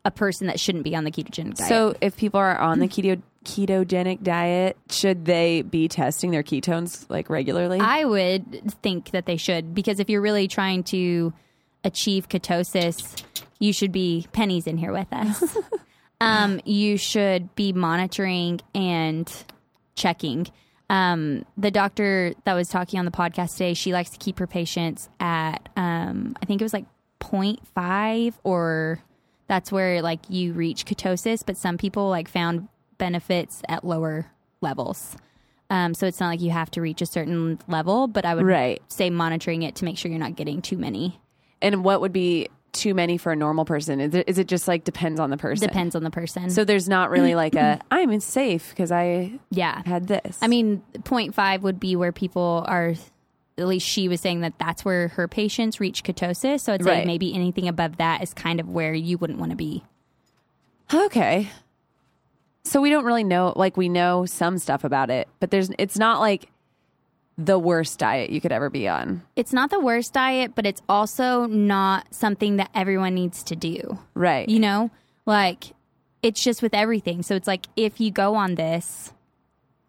a person that shouldn't be on the ketogenic diet. So if people are on the keto ketogenic diet, should they be testing their ketones like regularly? I would think that they should because if you're really trying to achieve ketosis, you should be pennies in here with us. um, you should be monitoring and checking. Um, the doctor that was talking on the podcast today, she likes to keep her patients at, um, I think it was like 0.5 or that's where like you reach ketosis, but some people like found benefits at lower levels. Um, so it's not like you have to reach a certain level, but I would Right. say monitoring it to make sure you're not getting too many. and what would be too many for a normal person? Is it, is it just like depends on the person? Depends on the person. So there's not really like a I'm safe because I yeah, had this. I mean, 0.5 would be where people are. At least she was saying that that's where her patients reach ketosis. So say Right. maybe anything above that is kind of where you wouldn't want to be. okay. So we don't really know. Like we know some stuff about it, but there's it's not like the worst diet you could ever be on. It's not the worst diet, but it's also not something that everyone needs to do. Right. You know, like it's just with everything. So it's like if you go on this,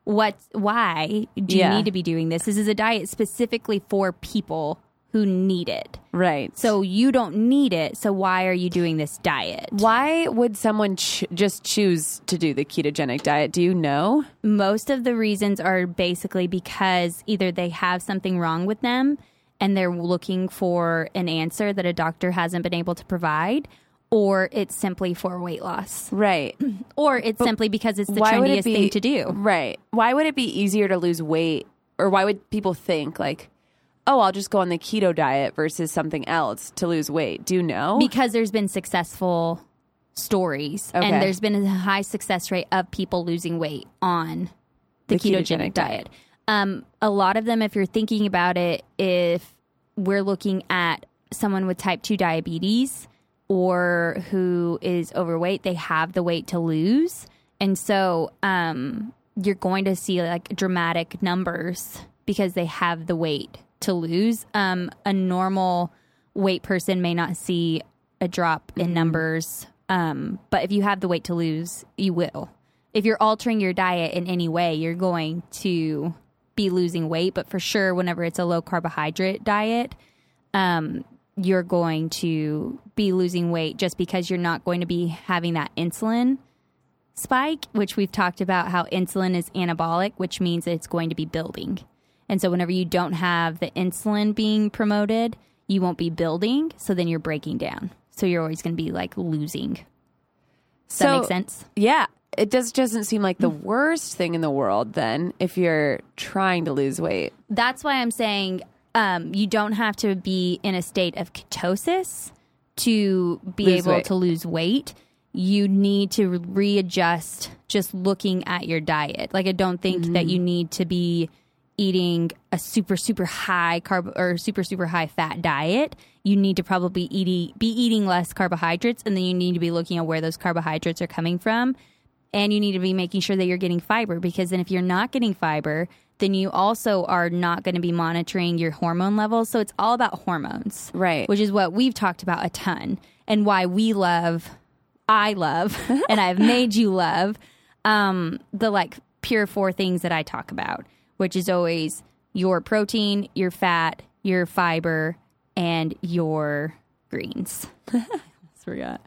what? Why do Yeah. you need to be doing this? This is a diet specifically for people who need it. right. So you don't need it. So why are you doing this diet? why would someone ch- just choose to do the ketogenic diet? Do you know? Most of the reasons are basically because either they have something wrong with them and they're looking for an answer that a doctor hasn't been able to provide, or it's simply for weight loss, Right. or it's simply because it's the trendiest it be thing to do. Right. Why would it be easier to lose weight or why would people think like, "Oh, I'll just go on the keto diet versus something else to lose weight?" Do you know? Because there's been successful stories Okay. and there's been a high success rate of people losing weight on the, The ketogenic, ketogenic diet. Um, a lot of them, if you're thinking about it, if we're looking at someone with type 2 diabetes or who is overweight, they have the weight to lose. And so um, you're going to see like dramatic numbers because they have the weight to lose. Um, a normal weight person may not see a drop in numbers, um, but if you have the weight to lose, you will. If you're altering your diet in any way, you're going to be losing weight. But for sure, whenever it's a low carbohydrate diet, um, you're going to be losing weight just because you're not going to be having that insulin spike, which we've talked about how insulin is anabolic, which means it's going to be building. And so whenever you don't have the insulin being promoted, you won't be building. So then you're breaking down. So you're always going to be like losing. Does so that make sense? yeah, it does doesn't seem like the worst thing in the world then if you're trying to lose weight. That's why I'm saying um, you don't have to be in a state of ketosis to be Lose able weight. to lose weight. You need to readjust just looking at your diet. Like, I don't think that you need to be eating a super, super high carb or super, super high fat diet. You need to probably eating, be eating less carbohydrates, and then you need to be looking at where those carbohydrates are coming from and you need to be making sure that you're getting fiber because then if you're not getting fiber then you also are not going to be monitoring your hormone levels so it's all about hormones Right. which is what we've talked about a ton and why we love i love and i've made you love um, the like pure four things that i talk about which is always your protein your fat your fiber and your greens forgot.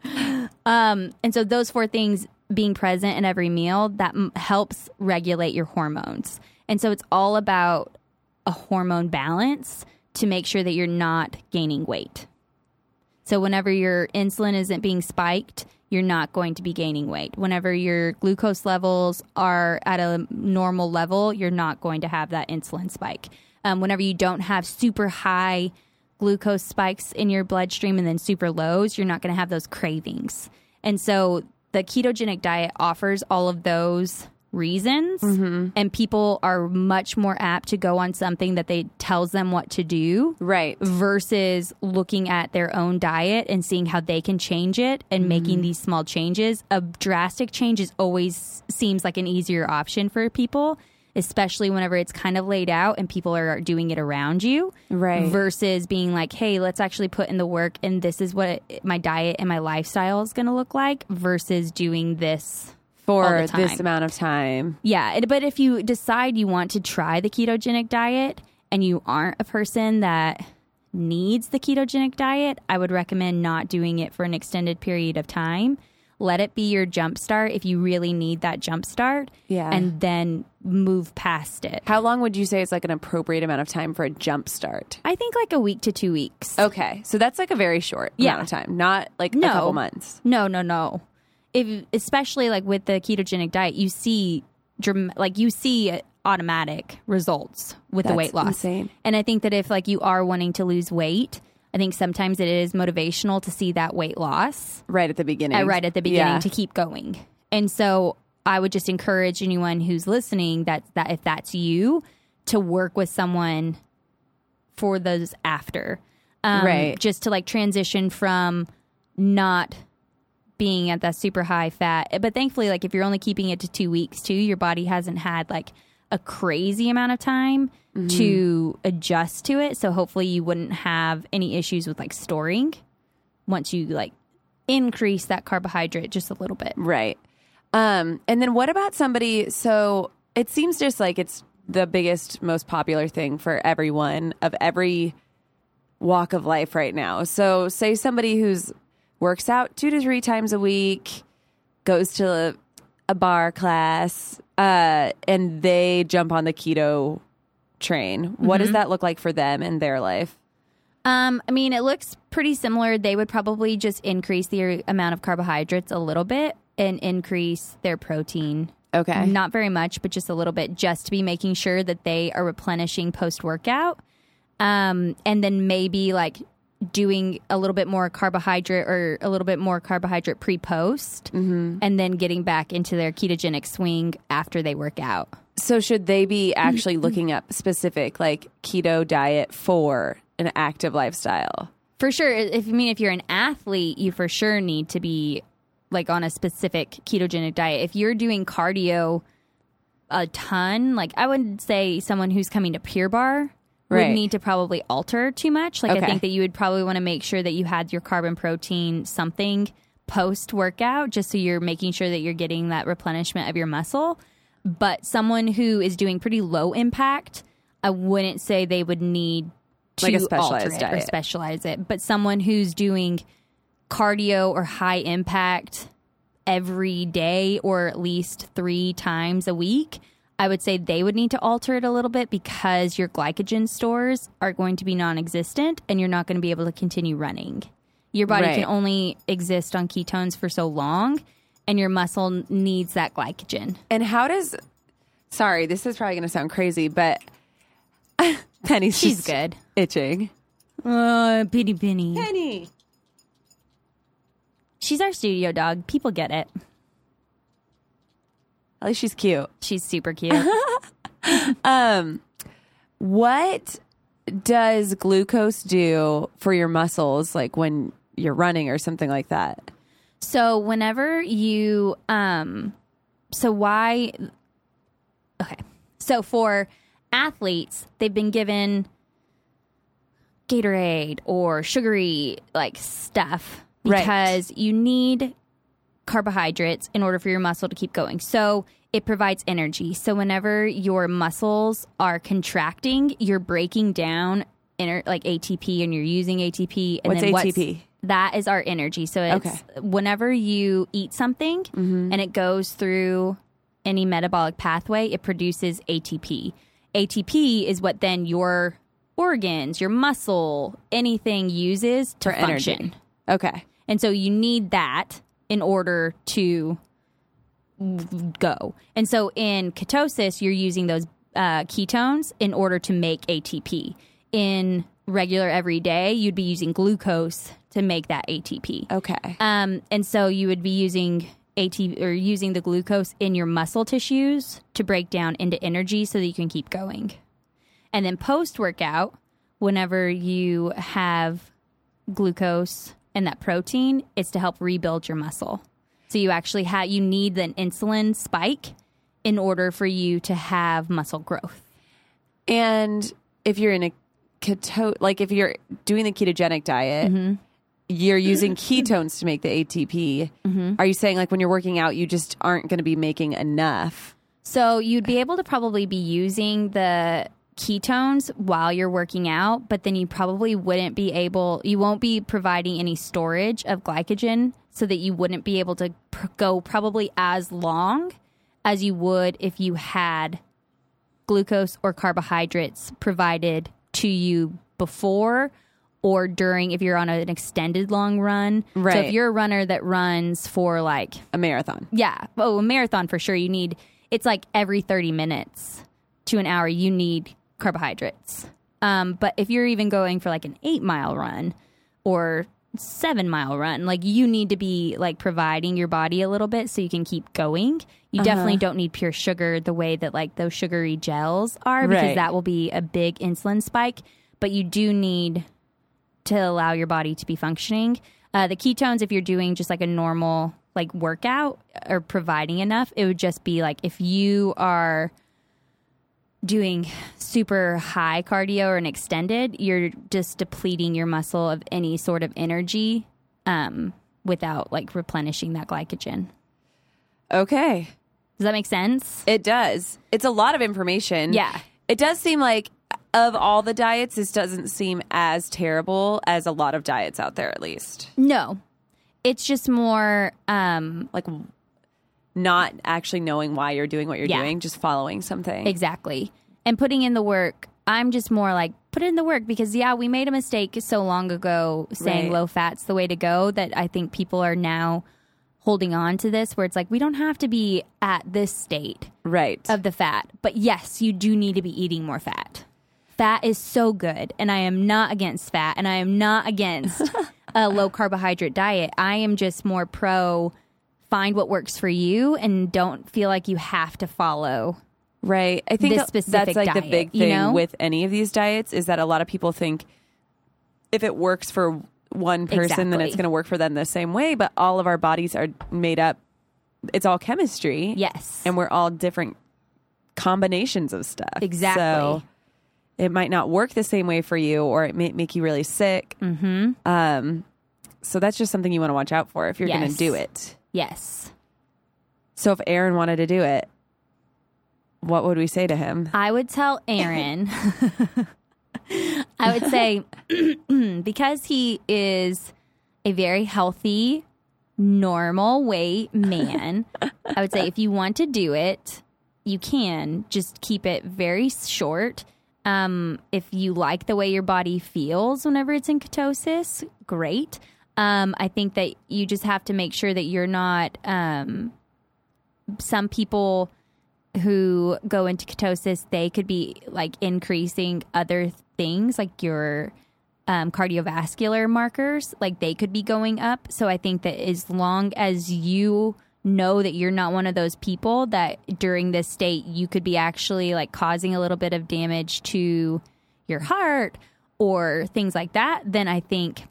Um, and so those four things being present in every meal that m- helps regulate your hormones. And so it's all about a hormone balance to make sure that you're not gaining weight. So whenever your insulin isn't being spiked, you're not going to be gaining weight. Whenever your glucose levels are at a normal level, you're not going to have that insulin spike. Um, whenever you don't have super high glucose spikes in your bloodstream and then super lows, you're not going to have those cravings. And so the ketogenic diet offers all of those reasons Mm-hmm. and people are much more apt to go on something that they tells them what to do Right. versus looking at their own diet and seeing how they can change it and making these small changes. A drastic change is always seems like an easier option for people, especially whenever it's kind of laid out and people are doing it around you. Right. Versus being like, hey, let's actually put in the work and this is what my diet and my lifestyle is going to look like versus doing this For this amount of time. yeah, it- but if you decide you want to try the ketogenic diet and you aren't a person that needs the ketogenic diet, I would recommend not doing it for an extended period of time. Let it be your jump start if you really need that jump start. Yeah. And then move past it. How long would you say is like an appropriate amount of time for a jump start? I think like a week to two weeks. Okay. So that's like a very short Yeah. amount of time, not like No. a couple months. No, no, no. If especially like with the ketogenic diet, you see like you see automatic results with the weight loss. insane. And I think that if like you are wanting to lose weight, I think sometimes it is motivational to see that weight loss Right at the beginning. uh, right at the beginning Yeah. to keep going. And so I would just encourage anyone who's listening that that if that's you to work with someone for those after. Um, Right. Just to like transition from not being at that super high fat. But thankfully, like if you're only keeping it to two weeks too, your body hasn't had like a crazy amount of time to adjust to it. So hopefully you wouldn't have any issues with like storing once you like increase that carbohydrate just a little bit. Right. Um, and then what about somebody? So it seems just like it's the biggest, most popular thing for everyone of every walk of life right now. So say somebody who's works out two to three times a week, goes to a, a barre class, uh, and they jump on the keto train. What does that look like for them in their life? Um, I mean, it looks pretty similar. They would probably just increase the amount of carbohydrates a little bit and increase their protein. Okay. Not very much, but just a little bit, just to be making sure that they are replenishing post workout. Um, and then maybe like doing a little bit more carbohydrate or a little bit more carbohydrate pre post, mm-hmm. and then getting back into their ketogenic swing after they work out. So should they be actually looking up specific like keto diet for an active lifestyle? For sure. If I mean, if you're an athlete, you for sure need to be like on a specific ketogenic diet. If you're doing cardio a ton, like I would say someone who's coming to Pure Barre Right. would need to probably alter too much. Like Okay. I think that you would probably want to make sure that you had your carbon protein something post workout, just so you're making sure that you're getting that replenishment of your muscle. But someone who is doing pretty low impact, I wouldn't say they would need to Like a specialized alter it or specialize it. But someone who's doing cardio or high impact every day or at least three times a week, I would say they would need to alter it a little bit because your glycogen stores are going to be non existent and you're not going to be able to continue running. Your body Right. can only exist on ketones for so long, and your muscle needs that glycogen. And how does Sorry, this is probably going to sound crazy, but Penny's She's just good. itching. Uh, Penny Penny. Penny. She's our studio dog. People get it. At least she's cute. She's super cute. Um, what does glucose do for your muscles like when you're running or something like that? So whenever you um so why okay. So for athletes, they've been given Gatorade or sugary like stuff Right. because you need carbohydrates in order for your muscle to keep going. So it provides energy. So whenever your muscles are contracting, you're breaking down inner like ATP and you're using ATP. And What's then ATP? that is our energy. So it's Okay. whenever you eat something mm-hmm. and it goes through any metabolic pathway, it produces ATP. ATP is what then your organs, your muscle, anything uses to For function. energy. Okay. And so you need that in order to go. And so in ketosis, you're using those uh, ketones in order to make ATP. In regular everyday, you'd be using glucose to make that ATP. Okay. Um, and so you would be using AT or using the glucose in your muscle tissues to break down into energy so that you can keep going. And then post workout, whenever you have glucose and that protein, is to help rebuild your muscle. So you actually have you need an insulin spike in order for you to have muscle growth. And if you're in a keto, like if you're doing the ketogenic diet, Mm-hmm. you're using ketones to make the ATP. Mm-hmm. Are you saying like when you're working out, you just aren't going to be making enough? So you'd be able to probably be using the ketones while you're working out, but then you probably wouldn't be able, you won't be providing any storage of glycogen so that you wouldn't be able to pr- go probably as long as you would if you had glucose or carbohydrates provided to you before or during if you're on an extended long run. So Right. if you're a runner that runs for like A marathon. yeah. Oh, a marathon for sure. You need it's like every 30 minutes to an hour you need carbohydrates. Um, but if you're even going for like an eight mile run or seven mile run, like you need to be like providing your body a little bit so you can keep going. You definitely don't need pure sugar the way that like those sugary gels are because Right. that will be a big insulin spike. But you do need to allow your body to be functioning. Uh, the ketones, if you're doing just like a normal like workout or providing enough, it would just be like if you are doing super high cardio or an extended, you're just depleting your muscle of any sort of energy um, without like replenishing that glycogen. Okay. Does that make sense? It does. It's a lot of information. Yeah. It does seem like of all the diets, this doesn't seem as terrible as a lot of diets out there, at least. No. It's just more um, Like not actually knowing why you're doing what you're Yeah. doing, just following something. Exactly. And putting in the work, I'm just more like, put in the work because, yeah, we made a mistake so long ago saying Right. low fat's the way to go that I think people are now holding on to this where it's like, we don't have to be at this state Right. of the fat. But yes, you do need to be eating more fat. Fat is so good. And I am not against fat and I am not against a low carbohydrate diet. I am just more pro find what works for you and don't feel like you have to follow Right. I think this specific that's like the diet, big you thing know? with any of these diets is that a lot of people think if it works for one person, then it's going to work for them the same way. But all of our bodies are made up, it's all chemistry. Yes. And we're all different combinations of stuff. Exactly. So it might not work the same way for you or it may make you really sick. Mm-hmm. Um, so that's just something you want to watch out for if you're going to do it. Yes. So if Aaron wanted to do it, what would we say to him? I would tell Aaron, I would say, because he is a very healthy, normal weight man, I would say if you want to do it, you can. Just keep it very short. Um, if you like the way your body feels whenever it's in ketosis, great. Um, I think that you just have to make sure that you're not. Um, some people who go into ketosis, they could be like increasing other things, like your um, cardiovascular markers, like they could be going up. So I think that as long as you know that you're not one of those people that during this state you could be actually like causing a little bit of damage to your heart or things like that, then I think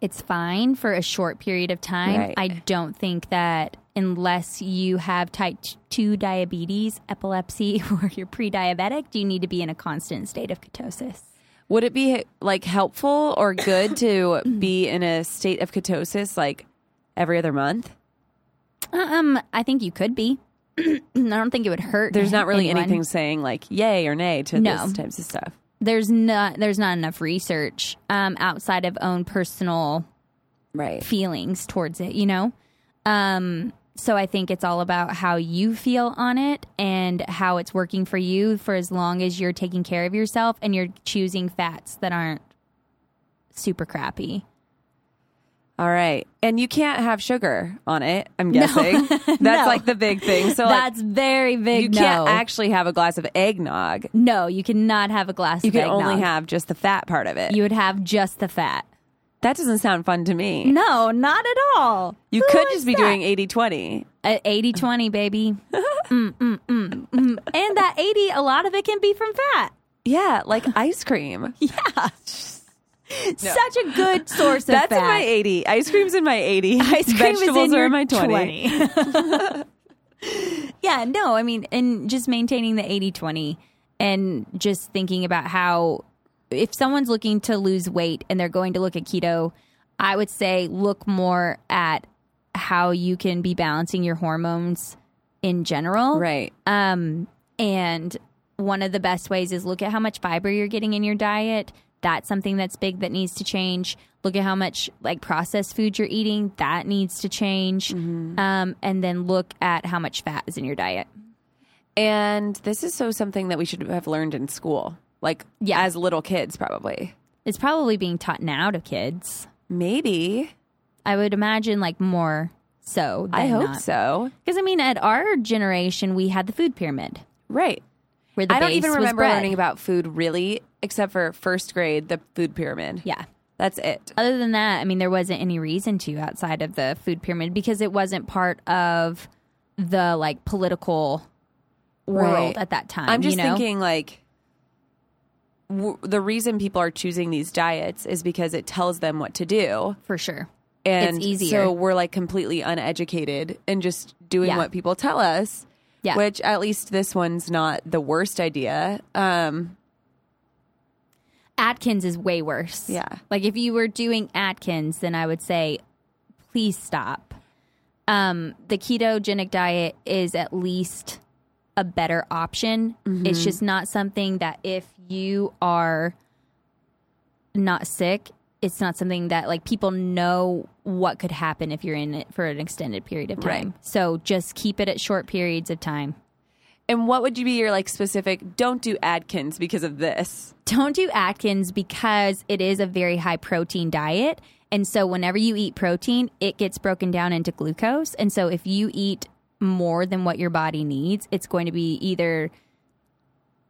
it's fine for a short period of time. Right. I don't think that unless you have type 2 diabetes, epilepsy, or you're pre diabetic, do you need to be in a constant state of ketosis. Would it be like helpful or good to be in a state of ketosis like every other month? Um, I think you could be. I don't think it would hurt. There's not really anyone. anything saying like yay or nay to No. this types of stuff. There's not. There's not enough research um, outside of own personal Right. feelings towards it, you know? Um, so I think it's all about how you feel on it and how it's working for you for as long as you're taking care of yourself and you're choosing fats that aren't super crappy. All right. And you can't have sugar on it, I'm guessing. That's No. like the big thing. So like, That's very big. you no. can't actually have a glass of eggnog. no, you cannot have a glass of eggnog. You can eggnog. only have just the fat part of it. you would have just the fat. That doesn't sound fun to me. No, not at all. You Who could just be that? doing 80 20. Uh, 80 20, baby. mm, mm, mm, mm. And that 80, a lot of it can be from fat. Yeah, like ice cream. Yeah. Such a good source of That's fat. in my 80. Ice cream's in my 80. Ice cream Vegetables is in are your in my 20. 20. yeah, no, I mean, and just maintaining the 80 20 and just thinking about how if someone's looking to lose weight and they're going to look at keto, I would say look more at how you can be balancing your hormones in general. Right. Um, and one of the best ways is look at how much fiber you're getting in your diet. That's something that's big that needs to change. Look at how much like processed food you're eating. That needs to change. Um, and then look at how much fat is in your diet. And this is so something that we should have learned in school, like Yeah. as little kids, probably. It's probably being taught now to kids. Maybe. I would imagine like more so. I hope not. so. Because I mean, at our generation, we had the food pyramid Right. where the I don't base even was remember learning about food really, except for first grade, the food pyramid. Yeah. That's it. other than that, I mean, there wasn't any reason to outside of the food pyramid because it wasn't part of the like political world Right. at that time. I'm just you know? thinking like w- the reason people are choosing these diets is because it tells them what to do. for sure. And It's easier. so we're like completely uneducated and just doing Yeah. what people tell us. Yeah. Which at least this one's not the worst idea. Um Atkins is way worse. Yeah. Like if you were doing Atkins, then I would say, please stop. Um, the ketogenic diet is at least a better option. Mm-hmm. It's just not something that if you are not sick, it's not something that like people know what could happen if you're in it for an extended period of time. Right. So just keep it at short periods of time. And what would you be your like specific don't do Atkins because of this? don't do Atkins because it is a very high protein diet. And so whenever you eat protein, it gets broken down into glucose. And so if you eat more than what your body needs, it's going to be either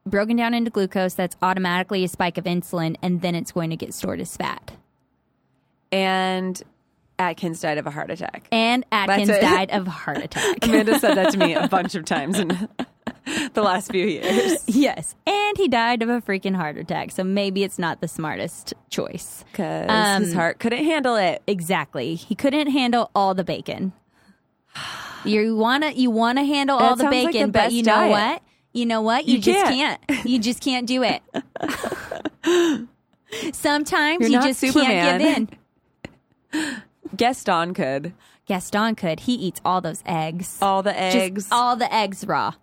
broken down into glucose, that's automatically a spike of insulin, and then it's going to get stored as fat. And Atkins died of a heart attack. And Atkins died of a heart attack. Amanda said that to me a bunch of times in the last few years. yes. And he died of a freaking heart attack. So maybe it's not the smartest choice. Because Um, his heart couldn't handle it. Exactly. He couldn't handle all the bacon. You wanna you wanna handle all the sounds like bacon, the but you know diet. what? You know what? You, You just can't. can't. You just can't do it. Sometimes You're you just Superman. can't give in. Gaston could. Gaston could. He eats all those eggs. All the Just eggs, all the eggs raw.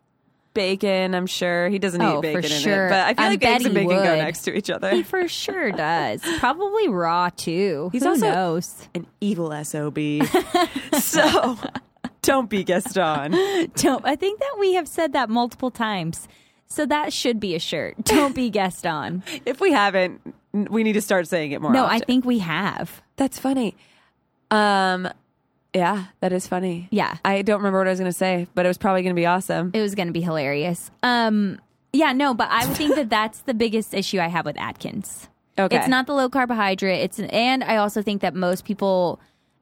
Bacon, I'm sure. He doesn't Oh, eat bacon for in sure. it. But I feel I like eggs and bacon go next to each other. He for sure does. Probably raw too. He's Who also- knows? An evil SOB. so don't be Gaston. Don't. I think that we have said that multiple times. So that should be a shirt. Don't be Gaston. If we haven't, we need to start saying it more No, I think we have. That's funny. Um, yeah, that is funny. Yeah. I don't remember what I was going to say, but it was probably going to be awesome. It was going to be hilarious. Um, yeah, no, but I would think that that's the biggest issue I have with Atkins. Okay. It's not the low carbohydrate. It's an, and I also think that most people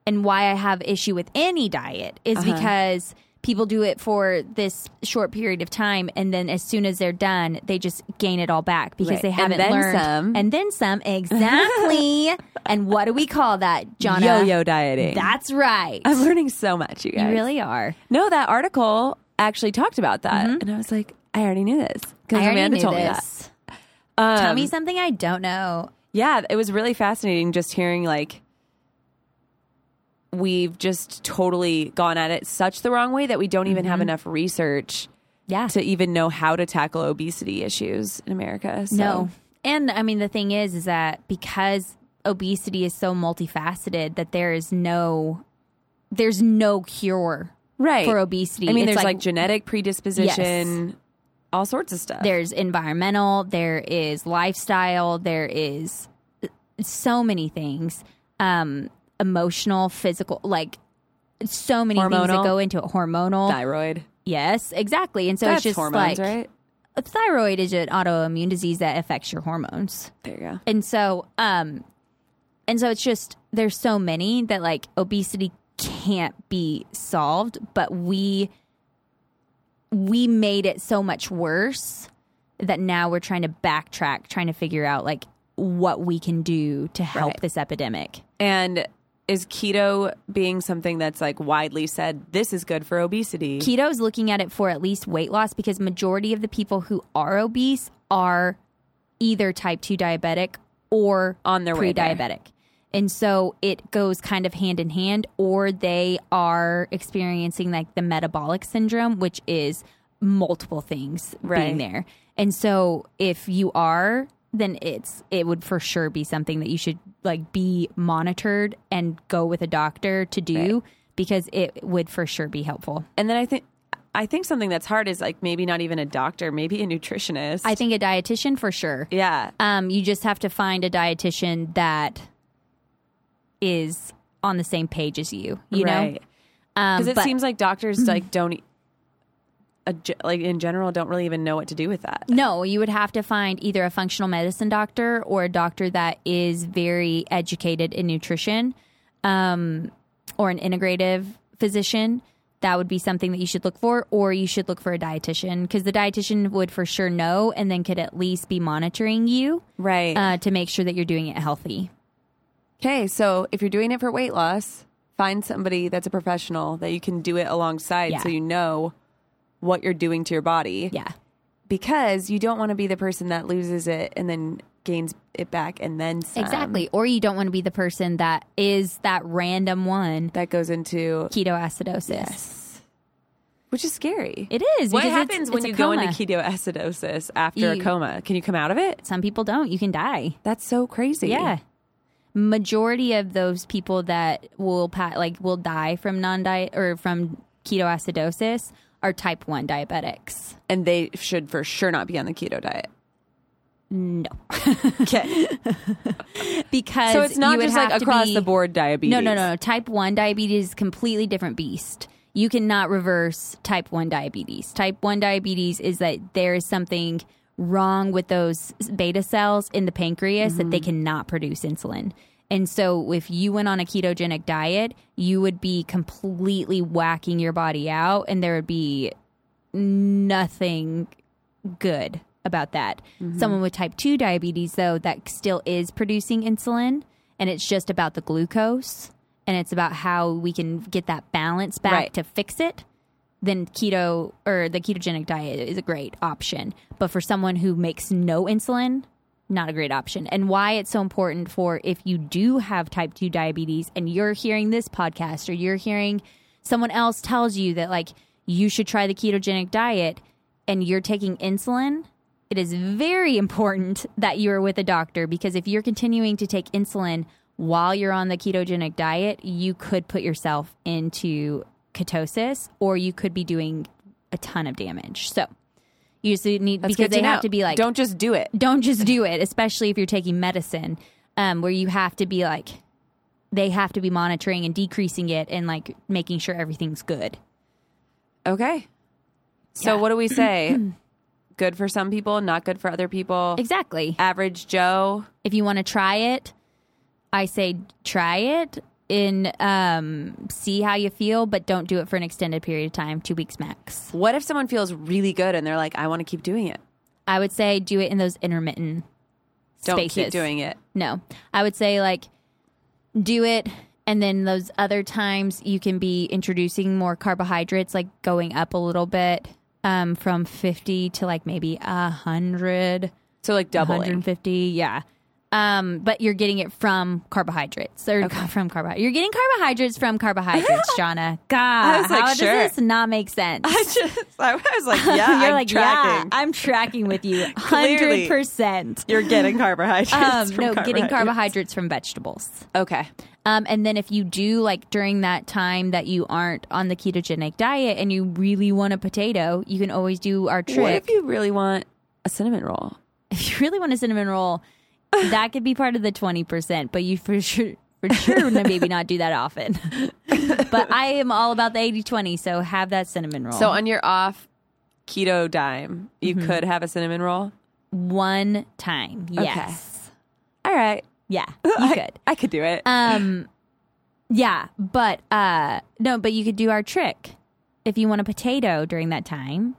and why I have issue with any diet is Uh-huh. because people do it for this short period of time and then as soon as they're done, they just gain it all back because Right. they haven't then learned some. and then some exactly. and what do we call that, Jonna? Yo-yo dieting. That's right. I'm learning so much, you guys. you really are. No, that article actually talked about that, and I was like, I already knew this because Mm-hmm. Amanda knew told me this. that. Um, Tell me something I don't know. Yeah, it was really fascinating just hearing like we've just totally gone at it such the wrong way that we don't even have enough research Yeah. to even know how to tackle obesity issues in America. So. No. And I mean, the thing is, is that because obesity is so multifaceted, that there is no, there's no cure right for obesity. I mean, It's there's like, genetic predisposition, all sorts of stuff. there's environmental, there is lifestyle, there is so many things, um, emotional, physical, like so many things that Hormonal. go into it. Hormonal, thyroid. yes, exactly. And so That's it's just hormones, like right? a thyroid is an autoimmune disease that affects your hormones. There you go. And so, um, and so it's just there's so many that like obesity can't be solved, but we we made it so much worse that now we're trying to backtrack, trying to figure out like what we can do to help Right. this epidemic. And is keto being something that's like widely said this is good for obesity? Keto's looking at it for at least weight loss because majority of the people who are obese are either type 2 diabetic or On their pre-diabetic. And so it goes kind of hand in hand or they are experiencing like the metabolic syndrome which is multiple things Right. being there. And so if you are then it's it would for sure be something that you should like be monitored and go with a doctor to do Right. because it would for sure be helpful. and then I think I think something that's hard is like maybe not even a doctor, maybe a nutritionist. I think a dietitian for sure. yeah. Um, you just have to find a dietitian that is on the same page as you. You right. know, um, Because it but- seems like doctors like don't a like in general don't really even know what to do with that. no, you would have to find either a functional medicine doctor or a doctor that is very educated in nutrition, um, or an integrative physician. That would be something that you should look for, or you should look for a dietitian because the dietitian would for sure know and then could at least be monitoring you Right. uh, to make sure that you're doing it healthy. Okay, so if you're doing it for weight loss, find somebody that's a professional that you can do it alongside Yeah. so you know what you're doing to your body. Yeah. Because you don't want to be the person that loses it and then gains it back and then some. Exactly. Or you don't want to be the person that is that random one That goes into ketoacidosis. which is scary. It is. what it's- happens when it's a you go into ketoacidosis after a coma? Can you come out of it? Some people don't. You can die. That's so crazy. Yeah. Majority of those people that will like will die from non diet or from ketoacidosis are type 1 diabetics. And they should for sure not be on the keto diet. No. Okay. because so it's not just like across be- the board diabetes. No, no, no, no. Type 1 diabetes is a completely different beast. You cannot reverse type 1 diabetes. Type 1 diabetes is that there is something wrong with those beta cells in the pancreas that they mm-hmm. cannot produce insulin. And so if you went on a ketogenic diet, you would be completely whacking your body out and there would be nothing good about that. Mm-hmm. Someone with type 2 diabetes, though, that still is producing insulin, and it's just about the glucose and it's about how we can get that balance back Right. to fix it. Then keto or the ketogenic diet is a great option. But for someone who makes no insulin, not a great option. And why it's so important for if you do have type 2 diabetes and you're hearing this podcast or you're hearing someone else tells you that like you should try the ketogenic diet and you're taking insulin, it is very important that you're with a doctor because if you're continuing to take insulin while you're on the ketogenic diet, you could put yourself into ketosis or you could be doing a ton of damage. So you just need That's because they to have to be like don't just do it. don't just do it, especially if you're taking medicine, um, where you have to be like, they have to be monitoring and decreasing it and like making sure everything's good. Okay. So Yeah. what do we say? good for some people, not good for other people. Exactly. Average Joe. If you want to try it, I say try it and um, see how you feel, but don't do it for an extended period of time, two weeks max. What if someone feels really good and they're like, I want to keep doing it? I would say do it in those intermittent Don't spaces. keep doing it. No, I would say like do it, and then those other times you can be introducing more carbohydrates, like going up a little bit um, from fifty to like maybe a hundred, So like doubling. 150, yeah. Um, but you're getting it from carbohydrates or from carbohydrates. You're getting carbohydrates from carbohydrates, Shauna. God, I was like, how sure. does this not make sense? I just, I was like, yeah, You're I'm like, tracking. yeah, I'm tracking with you, hundred percent. You're getting carbohydrates. Um, from no, getting carbohydrates from vegetables. Okay. Um, and then if you do like during that time that you aren't on the ketogenic diet and you really want a potato, you can always do our trick. What if you really want a cinnamon roll? if you really want a cinnamon roll, that could be part of the twenty percent, but you for sure for sure maybe not do that often. but I am all about the 80-20, so have that cinnamon roll. So on your off keto dime, you Mm-hmm. could have a cinnamon roll. one time, yes. All right. Yeah, you I, could. I could do it. Um, yeah, but uh, no, but you could do our trick if you want a potato during that time.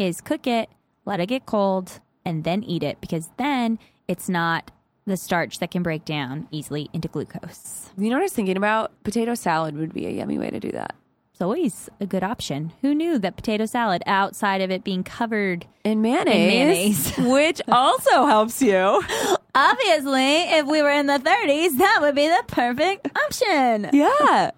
Is cook it, let it get cold, and then eat it because then it's not the starch that can break down easily into glucose. you know what I was thinking about? Potato salad would be a yummy way to do that. It's always a good option. Who knew that potato salad, outside of it being covered, in mayonnaise, mayonnaise. which also helps you. obviously, if we were in the 30s, that would be the perfect option. Yeah.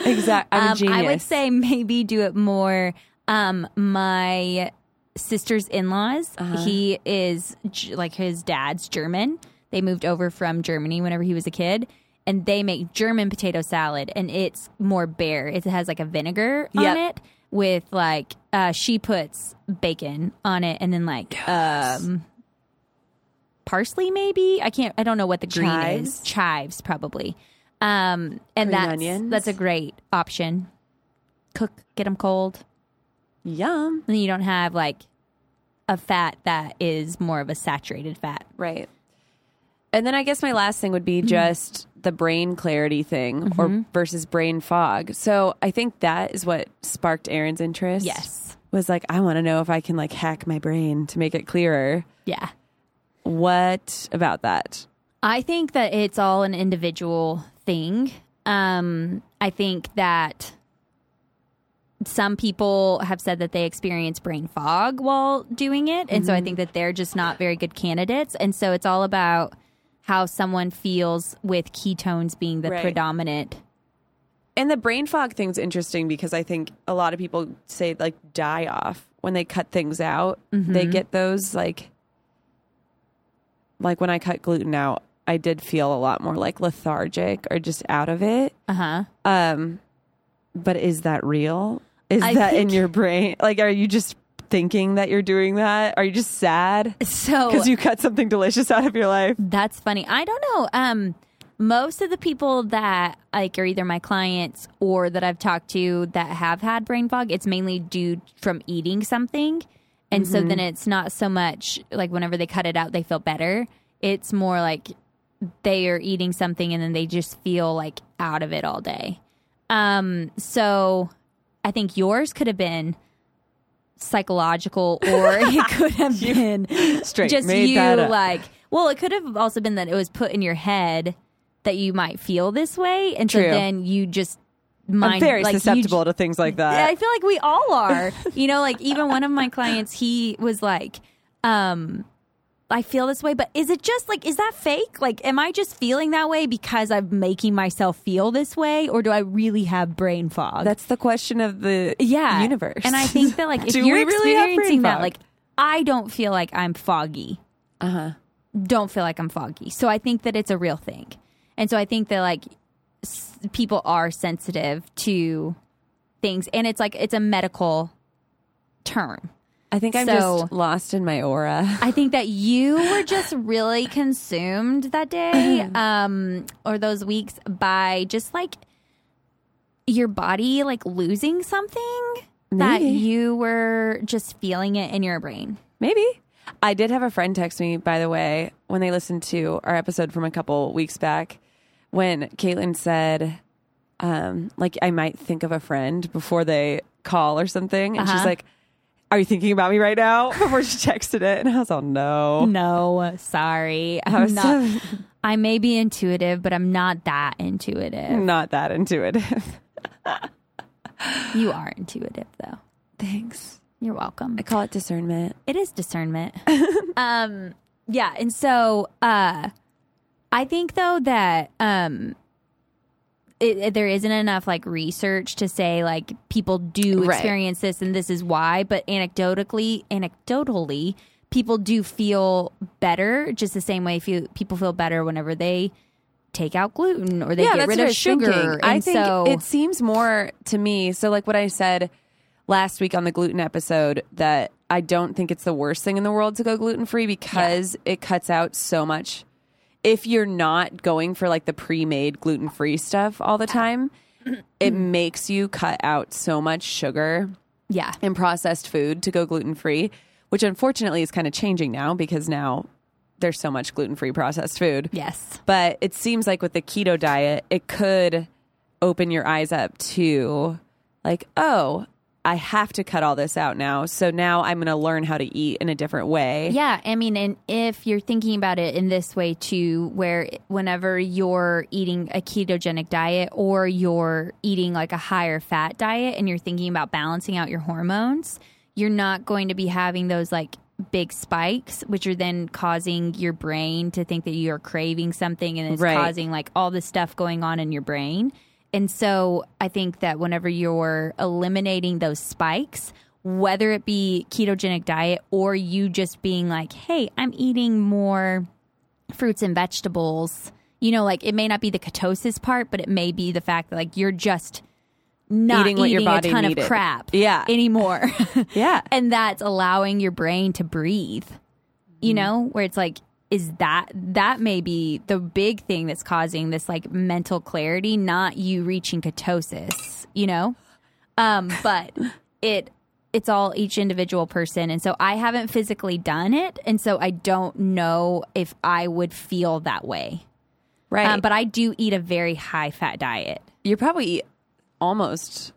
exactly. I'm a Um, genius. I would say maybe do it more. Um, my sister's in laws, Uh-huh. he is like his dad's German. They moved over from Germany whenever he was a kid. And they make German potato salad, and it's more bare. It has like a vinegar on Yep. it with like uh, she puts bacon on it, and then like um, parsley maybe. I can't. I don't know what the green is. Chives? Chives probably. Um, and Green that's onions? that's a great option. Cook, get them cold, Yum. and then you don't have like a fat that is more of a saturated fat. Right. And then I guess my last thing would Mm-hmm. be just the brain clarity thing or versus brain fog. So I think that is what sparked Aaron's interest. Yes. Was like, I want to know if I can like hack my brain to make it clearer. Yeah. What about that? I think that it's all an individual thing. Um, I think that some people have said that they experience brain fog while doing it. And so I think that they're just not very good candidates. And so it's all about how someone feels with ketones being the Right. predominant. And the brain fog thing's interesting because I think a lot of people say like die off when they cut things out. They get those like like when I cut gluten out, I did feel a lot more like lethargic or just out of it. Uh huh. Um but is that real? Is I that in your brain? Like are you just thinking that you're doing that? Are you just sad So because you cut something delicious out of your life? That's funny. I don't know. Um, most of the people that like are either my clients or that I've talked to that have had brain fog, it's mainly due from eating something. And so then it's not so much like whenever they cut it out, they feel better. It's more like they are eating something and then they just feel like out of it all day. Um, so I think yours could have been psychological or it could have been Straight just you like well it could have also been that it was put in your head that you might feel this way and True. so then you just mind I'm very like, you susceptible to things like that. I feel like we all are. you know, like even one of my clients, he was like, um, I feel this way, but is it just like, is that fake? Like, am I just feeling that way because I'm making myself feel this way, or do I really have brain fog? That's the question of the yeah, universe. And I think that like if you're really experiencing that, like I don't feel like I'm foggy. uh huh. Don't feel like I'm foggy. So I think that it's a real thing, and so I think that like s- people are sensitive to things, and it's like it's a medical term. I think I'm So- just lost in my aura. I think that you were just really consumed that day, um, or those weeks by just like your body like losing something that you were just feeling it in your brain. Maybe. I did have a friend text me, by the way, when they listened to our episode from a couple weeks back, when Caitlin said, um, like, I might think of a friend before they call or something. And she's Uh-huh. like, Are you thinking about me right now? Before she texted it. And I was, Oh, no. No, sorry. I I'm was not, I may be intuitive, but I'm not that intuitive. not that intuitive. You are intuitive though. Thanks. You're welcome. I call it discernment. It is discernment. um yeah, and so uh I think though that um it, it- there isn't enough like research to say like people do Right. experience this and this is why, but anecdotally, anecdotally, people do feel better just the same way people feel better whenever they take out gluten or they get rid of sugar. thinking. And I think so, it seems more to me. So, like what I said last week on the gluten episode, that I don't think it's the worst thing in the world to go gluten free because it cuts out so much. If you're not going for like the pre made gluten free stuff all the time, it mm-hmm. makes you cut out so much sugar yeah. and processed food to go gluten free, which unfortunately is kind of changing now because now there's so much gluten free processed food. Yes. But it seems like with the keto diet, it could open your eyes up to like, oh, I have to cut all this out now. So now I'm going to learn how to eat in a different way. Yeah, I mean, and if you're thinking about it in this way too, where whenever you're eating a ketogenic diet or you're eating like a higher fat diet and you're thinking about balancing out your hormones, you're not going to be having those like big spikes, which are then causing your brain to think that you're craving something and it's Right. causing like all this stuff going on in your brain. And so I think that whenever you're eliminating those spikes, whether it be ketogenic diet or you just being like, hey, I'm eating more fruits and vegetables, you know, like it may not be the ketosis part, but it may be the fact that like you're just not Eating body a ton needed. of crap Yeah. anymore. Yeah. and that's allowing your brain to breathe. You mm-hmm. know, where it's like, is that that may be the big thing that's causing this like mental clarity, not you reaching ketosis, you know? Um, but it it's all each individual person and so I haven't physically done it and so I don't know if I would feel that way. Right. Um, but I do eat a very high fat diet. you probably almost.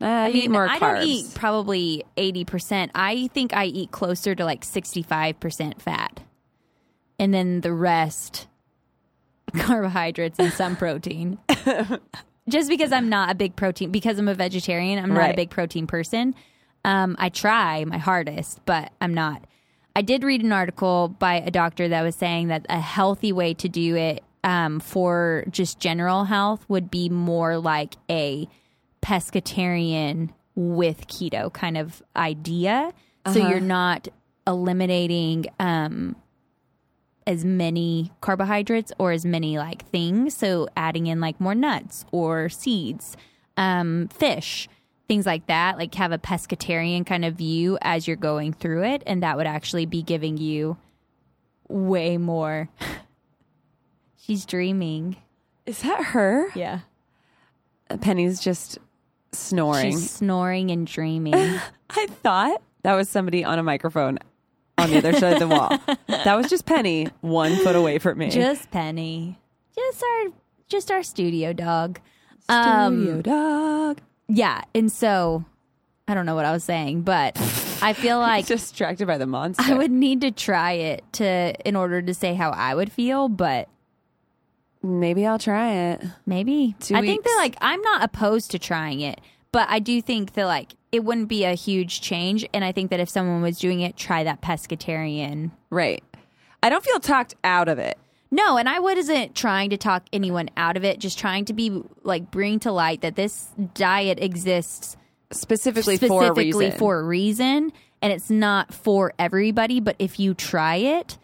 Uh, you eat more I carbs. don't eat probably 80%. I think I eat closer to like 65% fat. And then the rest carbohydrates and some protein. Just because I'm not a big protein because I'm a vegetarian, I'm not a big protein person. Um, I try my hardest, but I'm not. I did read an article by a doctor that was saying that a healthy way to do it um, for just general health would be more like a pescatarian with keto kind of idea. So Uh-huh. you're not eliminating um, as many carbohydrates or as many like things. So adding in like more nuts or seeds, um, fish, things like that. Like have a pescatarian kind of view as you're going through it, and that would actually be giving you way more. She's dreaming. Is that her? Yeah. Penny's just snoring. She's snoring and dreaming. I thought that was somebody on a microphone on the other side of the wall. That was just Penny, one foot away from me. just Penny. Just our just our studio dog. Studio Um, dog. yeah, and so I don't know what I was saying, but I feel like distracted by the monster. I would need to try it to in order to say how I would feel, but Maybe I'll try it. maybe Two I think that weeks. like I'm not opposed to trying it, but I do think that like it wouldn't be a huge change, and I think that if someone was doing it, try that pescatarian. Right. I don't feel talked out of it. No, and I wasn't trying to talk anyone out of it, just trying to be like bring to light that this diet exists Specifically, for a reason. for a reason, and it's not for everybody. But if you try it,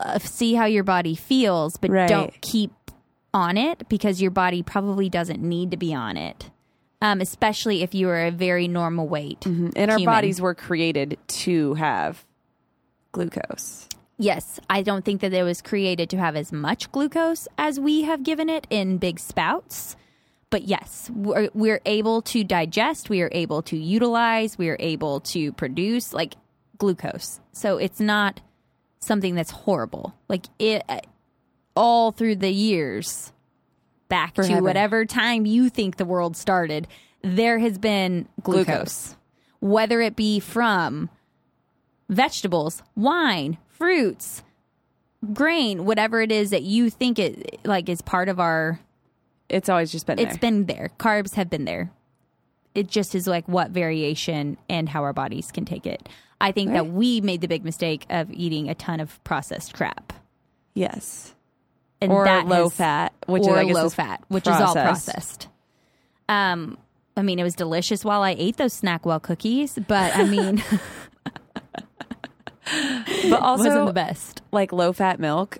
uh, see how your body feels, but Right. don't keep on it because your body probably doesn't need to be on it. Um, especially if you are a very normal weight. and our human. bodies were created to have glucose. Yes, I don't think that it was created to have as much glucose as we have given it in big spouts. But yes, we're, we're able to digest, we are able to utilize, we are able to produce like glucose. So it's not something that's horrible. Like it all through the years back to whatever time you think the world started, there has been glucose. Glucose. Whether it be from vegetables, wine, fruits, grain, whatever it is that you think it like is part of our It's always just been it's there. been there. Carbs have been there. It just is like what variation and how our bodies can take it. I think that we made the big mistake of eating a ton of processed crap. yes. And Or that low fat, which or I guess low is fat, which is all processed. processed. Um, I mean, it was delicious while I ate those Snackwell cookies, but I mean, But also, wasn't the best. like low fat milk,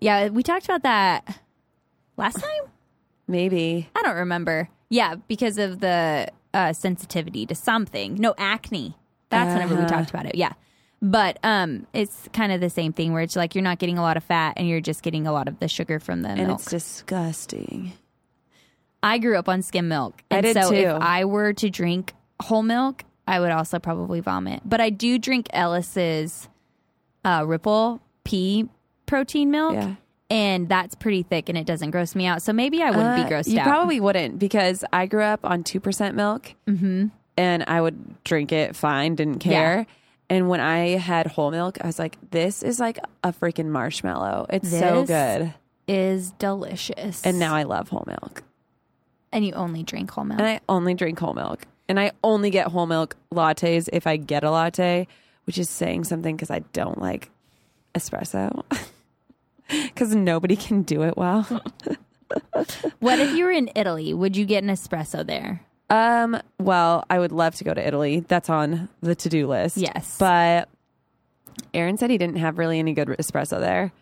Yeah, we talked about that last time. maybe. I don't remember. Yeah, because of the uh, sensitivity to something. No acne. That's whenever we Uh-huh. talked about it. Yeah, but um, it's kind of the same thing where it's like you're not getting a lot of fat and you're just getting a lot of the sugar from the And milk. it's disgusting. I grew up on skim milk, I and did so too. if I were to drink whole milk, I would also probably vomit. But I do drink Ellis's uh, Ripple pea protein milk, Yeah. and that's pretty thick and it doesn't gross me out. So maybe I wouldn't Uh, be grossed you out. You probably wouldn't because I grew up on 2% milk mm-hmm. and I would drink it fine, didn't care. And when I had whole milk, I was like, this is like a freaking marshmallow. It's so This- good. Is delicious, And now I love whole milk. and you only drink whole milk. And I only drink whole milk. And I only get whole milk lattes if I get a latte, which is saying something because I don't like espresso. Because nobody can do it well. what if you were in Italy? Would you get an espresso there? Um, well, I would love to go to Italy. That's on the to do list. Yes. But Aaron said he didn't have really any good espresso there.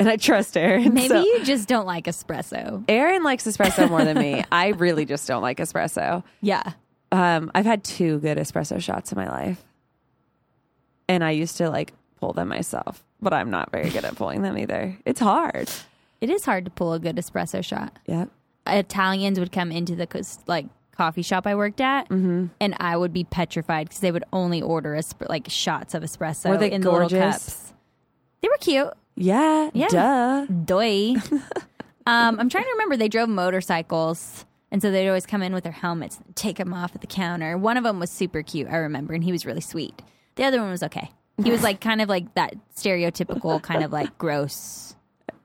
And I trust Aaron. Maybe so- you just don't like espresso. Aaron likes espresso more than me. I really just don't like espresso. Yeah. Um, I've had two good espresso shots in my life. And I used to like pull them myself, but I'm not very good at pulling them either. It's hard. It is hard to pull a good espresso shot. Yeah. Italians would come into the like coffee shop I worked at, Mm-hmm. and I would be petrified because they would only order like shots of espresso Were they in the little cups. They were cute. Yeah. Yeah. Duh. Doy. um, I'm trying to remember. They drove motorcycles, and so they'd always come in with their helmets, and take them off at the counter. One of them was super cute. I remember, and he was really sweet. The other one was okay. He was like kind of like that stereotypical kind of like gross,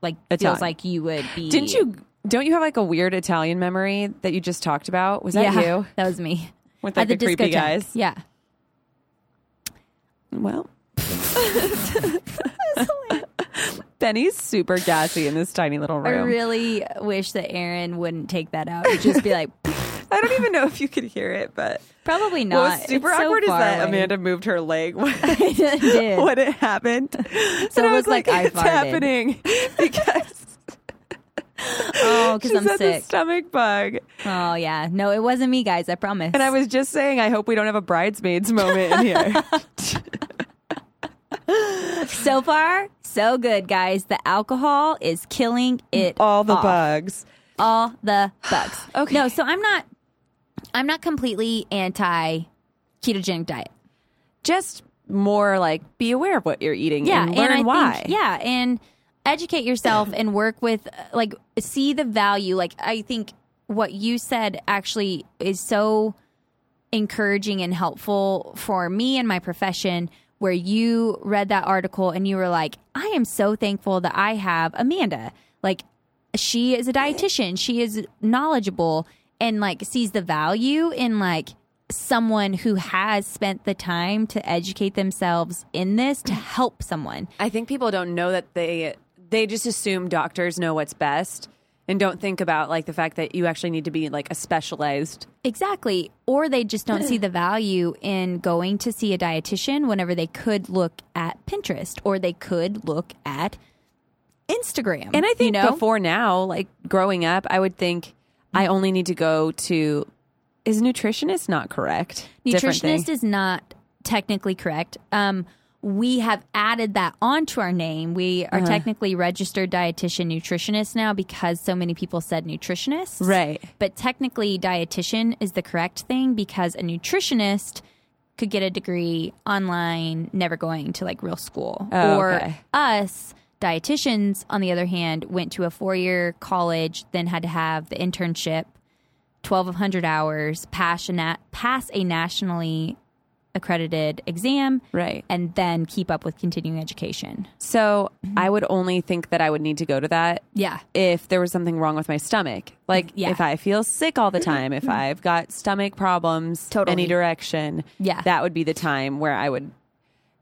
like feels Italian. like you would be. Didn't you? Don't you have like a weird Italian memory that you just talked about? Was that yeah, you? that was me. With At like the, creepy discotheque. guys? Yeah. Well. Benny's super gassy in this tiny little room. I really wish that Aaron wouldn't take that out. He'd just be like, I don't even know if you could hear it, but probably not. what was super It's so awkward is that away. Amanda moved her leg when, I did. when it happened. So and it I was was like, like I it's farted. happening because Oh, because I'm sick. stomach bug. Oh yeah, no, it wasn't me, guys. I promise. And I was just saying, I hope we don't have a bridesmaids moment in here. so far so good, guys. The alcohol is killing it. All the off. bugs. all the bugs. Okay. No, so I'm not. I'm not completely anti ketogenic diet. Just more like be aware of what you're eating Yeah, and learn I why. Think, yeah, and educate yourself and work with like see the value. Like I think what you said actually is so encouraging and helpful for me and my profession where you read that article and you were like I am so thankful that I have Amanda. Like she is a dietitian. She is knowledgeable and like sees the value in like someone who has spent the time to educate themselves in this to help someone. I think people don't know that they they just assume doctors know what's best and don't think about like the fact that you actually need to be like a specialized Exactly. Or they just don't see the value in going to see a dietitian whenever they could look at Pinterest or they could look at Instagram. And I think you know? before now, like growing up, I would think I only need to go to is nutritionist not correct? Nutritionist is not technically correct. Um, we have added that onto our name. We Uh-huh. are technically registered dietitian nutritionist now because so many people said nutritionist. Right. But technically, dietitian is the correct thing because a nutritionist could get a degree online, never going to like real school. Oh, or okay. us, dietitians, on the other hand, went to a four year college, then had to have the internship, 1,200 hours, pass a, na- pass a nationally accredited exam, Right. and then keep up with continuing education. So I would only think that I would need to go to that Yeah. if there was something wrong with my stomach. Like Yeah. if I feel sick all the time, if mm-hmm. I've got stomach problems Totally. any direction, Yeah. that would be the time where I would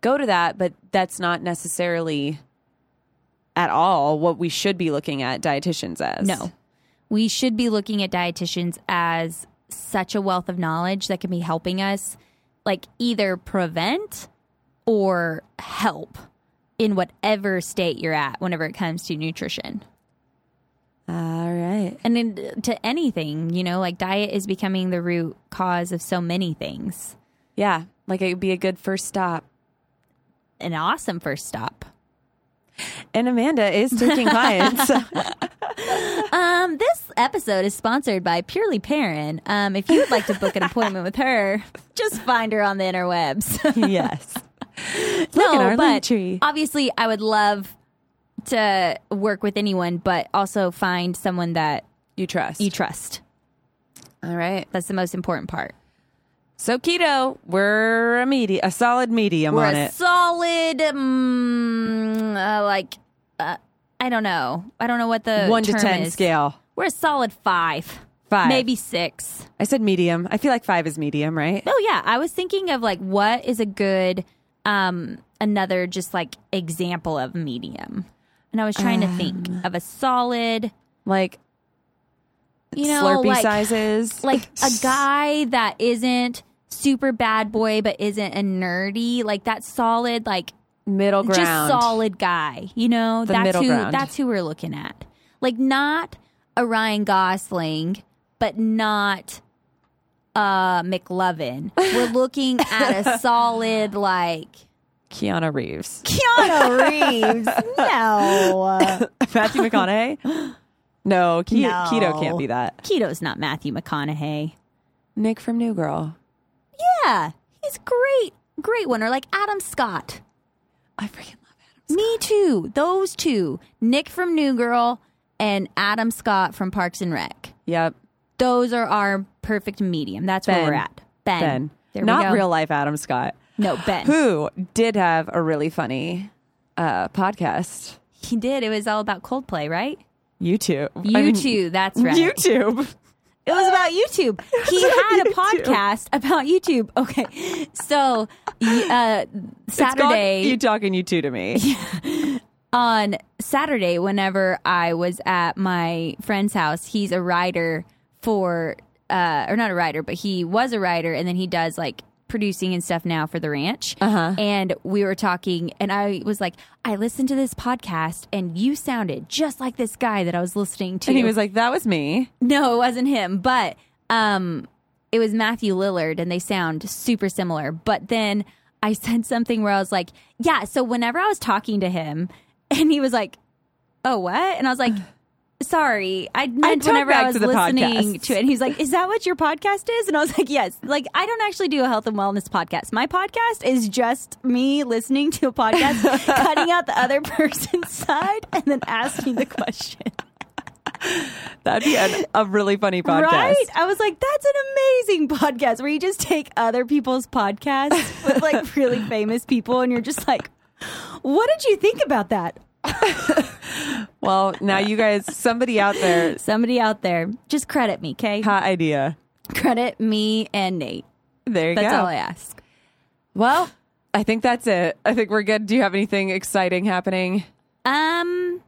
go to that, but that's not necessarily at all what we should be looking at dietitians as. No. We should be looking at dietitians as such a wealth of knowledge that can be helping us like either prevent or help in whatever state you're at whenever it comes to nutrition. All right. And in, uh, to anything, you know, like diet is becoming the root cause of so many things. Yeah, like it would be a good first stop. An awesome first stop. And Amanda is taking clients. Um, this episode is sponsored by Purely Parent. Um, if you would like to book an appointment with her, just find her on the interwebs. yes. Look no, at our but link tree. obviously, I would love to work with anyone, but also find someone that You trust. you trust. All right. That's the most important part. So keto, we're a medium, a solid medium We're on a it. solid, mm, uh, like, uh, I don't know. I don't know what the One to term ten is. scale. We're a solid five, Five. maybe six. I said medium. I feel like five is medium, right? Oh yeah, I was thinking of like what is a good, um, another just like example of medium, and I was trying to think Um. of a solid, Like you know, Slurpee like sizes. like a guy that isn't super bad boy but isn't a nerdy, like that solid, like middle ground. just solid guy. You know, The that's middle who ground. that's who we're looking at. Like not a Ryan Gosling, but not uh McLovin. We're looking at a solid like Keanu Reeves. Keanu Reeves. no. Matthew McConaughey? No, Ke- No. keto can't be that. Keto's not Matthew McConaughey. Nick from New Girl. Yeah, he's great. Great one. Or like Adam Scott. I freaking love Adam. Me too. Those two. Nick from New Girl and Adam Scott from Parks and Rec. Yep. Those are our perfect medium. That's where we're at. Ben. Ben. There we Not go. real life Adam Scott. No, Ben. Who did have a really funny uh, podcast. He did. It was all about Coldplay, right? YouTube. I You mean, too. That's right. YouTube. It was about YouTube. He had a podcast about YouTube. Okay. So, uh, Saturday. You talking U2 to me. on Saturday, whenever I was at my friend's house, he's a writer for, uh, or not a writer, but he was a writer, and then he does like producing and stuff now for the ranch. Uh-huh. And we were talking, and I was like, I listened to this podcast, and you sounded just like this guy that I was listening to. And he was like, that was me. No, it wasn't him, but um it was Matthew Lillard and they sound super similar. But then I said something where I was like, "Yeah, so whenever I was talking to him and he was like, "Oh, what?" And I was like, Sorry, I meant talk whenever I was to listening podcast. to it. And he's like, Is that what your podcast is? And I was like, Yes. Like, I don't actually do a health and wellness podcast. My podcast is just me listening to a podcast, cutting out the other person's side, and then asking the question. That'd be an, a really funny podcast. Right? I was like, that's an amazing podcast where you just take other people's podcasts with like really famous people and you're just like, what did you think about that? Well, now you guys, somebody out there, Somebody out there, just credit me, okay? hot idea. Credit me and Nate. There you That's go. all I ask. Well, I think that's it. I think we're good. Do you have anything exciting happening? Um,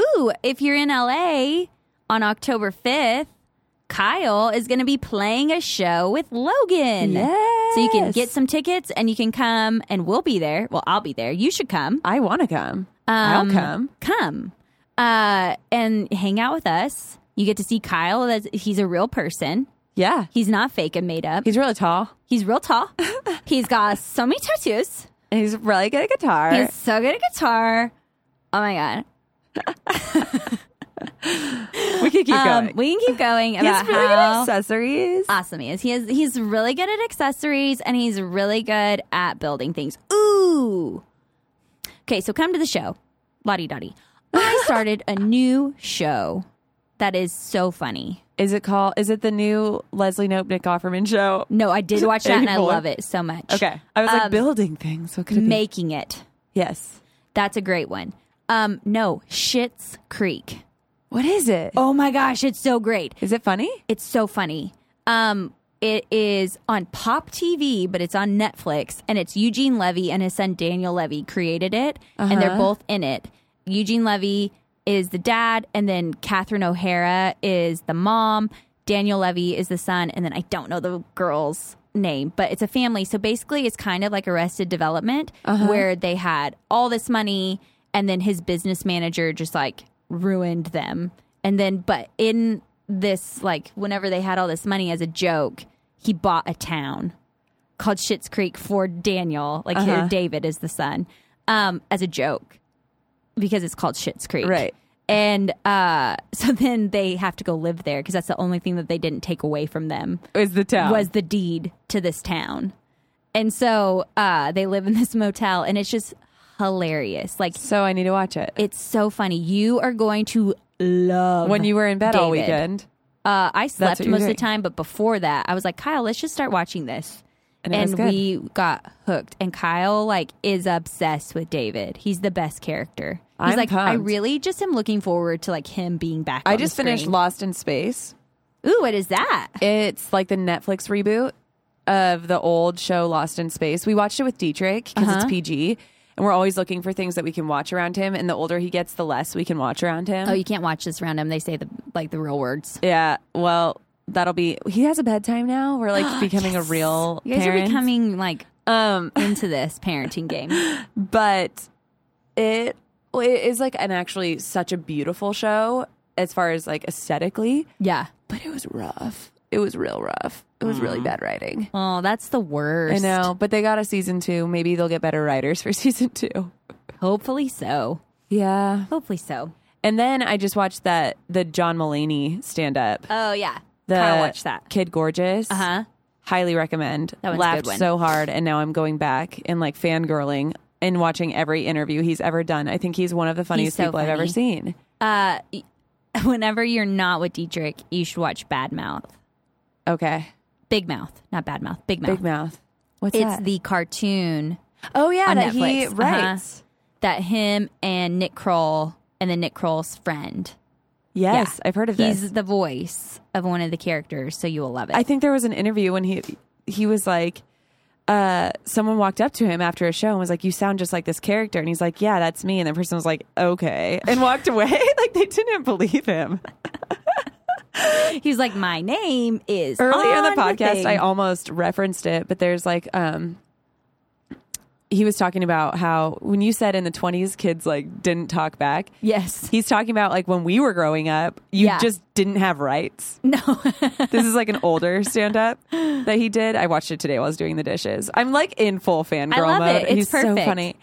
ooh, if you're in LA on October 5th, Kyle is going to be playing a show with Logan. Yes. So you can get some tickets and you can come and we'll be there. Well, I'll be there. You should come. I want to come. I'll Um, come. Come uh, and hang out with us. You get to see Kyle. That's, he's a real person. Yeah. He's not fake and made up. He's really tall. He's real tall. he's got so many tattoos. And he's really good at guitar. He's so good at guitar. Oh my god. we could keep Um, going. we can keep going He's about really good at accessories. awesome he is. He is. He's really good at accessories and he's really good at building things. Ooh. Okay, so come to the show. Lottie Dottie. I started a new show that is so funny. Is it called? Is it the new Leslie Knope Nick Offerman show? No, I did watch that and I love it so much. Okay, I was like Um, building things. What could it be? Making it. Yes. That's a great one. Um, no, Schitt's Creek. What is it? Oh my gosh, it's so great. Is it funny? It's so funny. Um, it is on Pop TV, but it's on Netflix, and it's Eugene Levy and his son Daniel Levy created it, and they're Uh-huh. both in it. Eugene Levy is the dad, and then Catherine O'Hara is the mom. Daniel Levy is the son, and then I don't know the girl's name, but it's a family. So basically, it's kind of like Arrested Development, where they had all this money, and then his business manager just like ruined them. And then, but in this, like, whenever they had all this money as a joke, he bought a town called Schitt's Creek for Daniel, like here, Uh-huh. David is the son, um, as a joke because it's called Schitt's Creek. Right. And uh, so then they have to go live there because that's the only thing that they didn't take away from them Is the town? was the deed to this town. And so uh, they live in this motel, and it's just hilarious. Like So I need to watch it. it's so funny. You are going to love when you were in bed all weekend. Uh, I slept most of the time, but before that, I was like, Kyle, let's just start watching this. And good. we got hooked. And Kyle like is obsessed with David. He's the best character. He's I'm like, I really just am looking forward to like him being back. I on the just finished. Lost in Space. Ooh, what is that? It's like the Netflix reboot of the old show Lost in Space. We watched it with Dietrich because Uh-huh. it's PG, and we're always looking for things that we can watch around him. And the older he gets, the less we can watch around him. Oh, you can't watch this around him. They say the like the real words. yeah, well, that'll be. He has a bedtime now. We're like becoming a real You guys parent. are becoming like um, into this parenting game. but it it is like an actually such a beautiful show as far as like aesthetically, Yeah. but it was rough. It was real rough. It was really bad writing. Oh, that's the worst. I know, but they got a season two. Maybe they'll get better writers for season two. Hopefully so. Yeah. Hopefully so. And then I just watched that the John Mulaney stand up. Oh yeah. The Kyle watched that. Kid Gorgeous. Uh huh. Highly recommend. That one's a Laughed good one. so hard, and now I'm going back and like fangirling and watching every interview he's ever done. I think he's one of the funniest so people I've ever funny. seen. Uh, y- whenever you're not with Dietrich, you should watch Bad Mouth. Okay. Big Mouth, not Bad Mouth. Big Mouth. Big Mouth. What's that? It's that? the cartoon oh yeah, that he Netflix. Uh-huh. writes. that him and Nick Kroll and then Nick Kroll's friend. Yes, Yeah. I've heard of that. He's this. the voice of one of the characters, so you will love it. I think there was an interview when he he was like, uh, someone walked up to him after a show and was like, "You sound just like this character," and he's like, "Yeah, that's me." And the person was like, "Okay," and walked away. like they didn't believe him. He's like, my name is Earlier in the podcast, thing." I almost referenced it, but there's like, um, he was talking about how when you said in the 20s, kids like didn't talk back. yes, He's talking about like when we were growing up, you Yeah. just didn't have rights. no, This is like an older stand up that he did. I watched it today while I was doing the dishes. I'm like in full fangirl I love mode. it. It's He's so funny.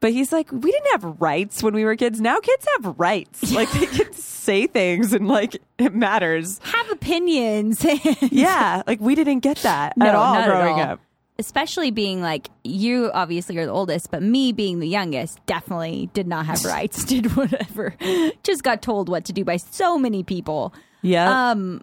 But he's like, we didn't have rights when we were kids. Now kids have rights. Like they can say things and like it matters. have opinions. Yeah. Like we didn't get that No, at all not at growing all. up. especially being like you obviously are the oldest but me being the youngest definitely did not have rights did whatever just got told what to do by so many people Yeah. um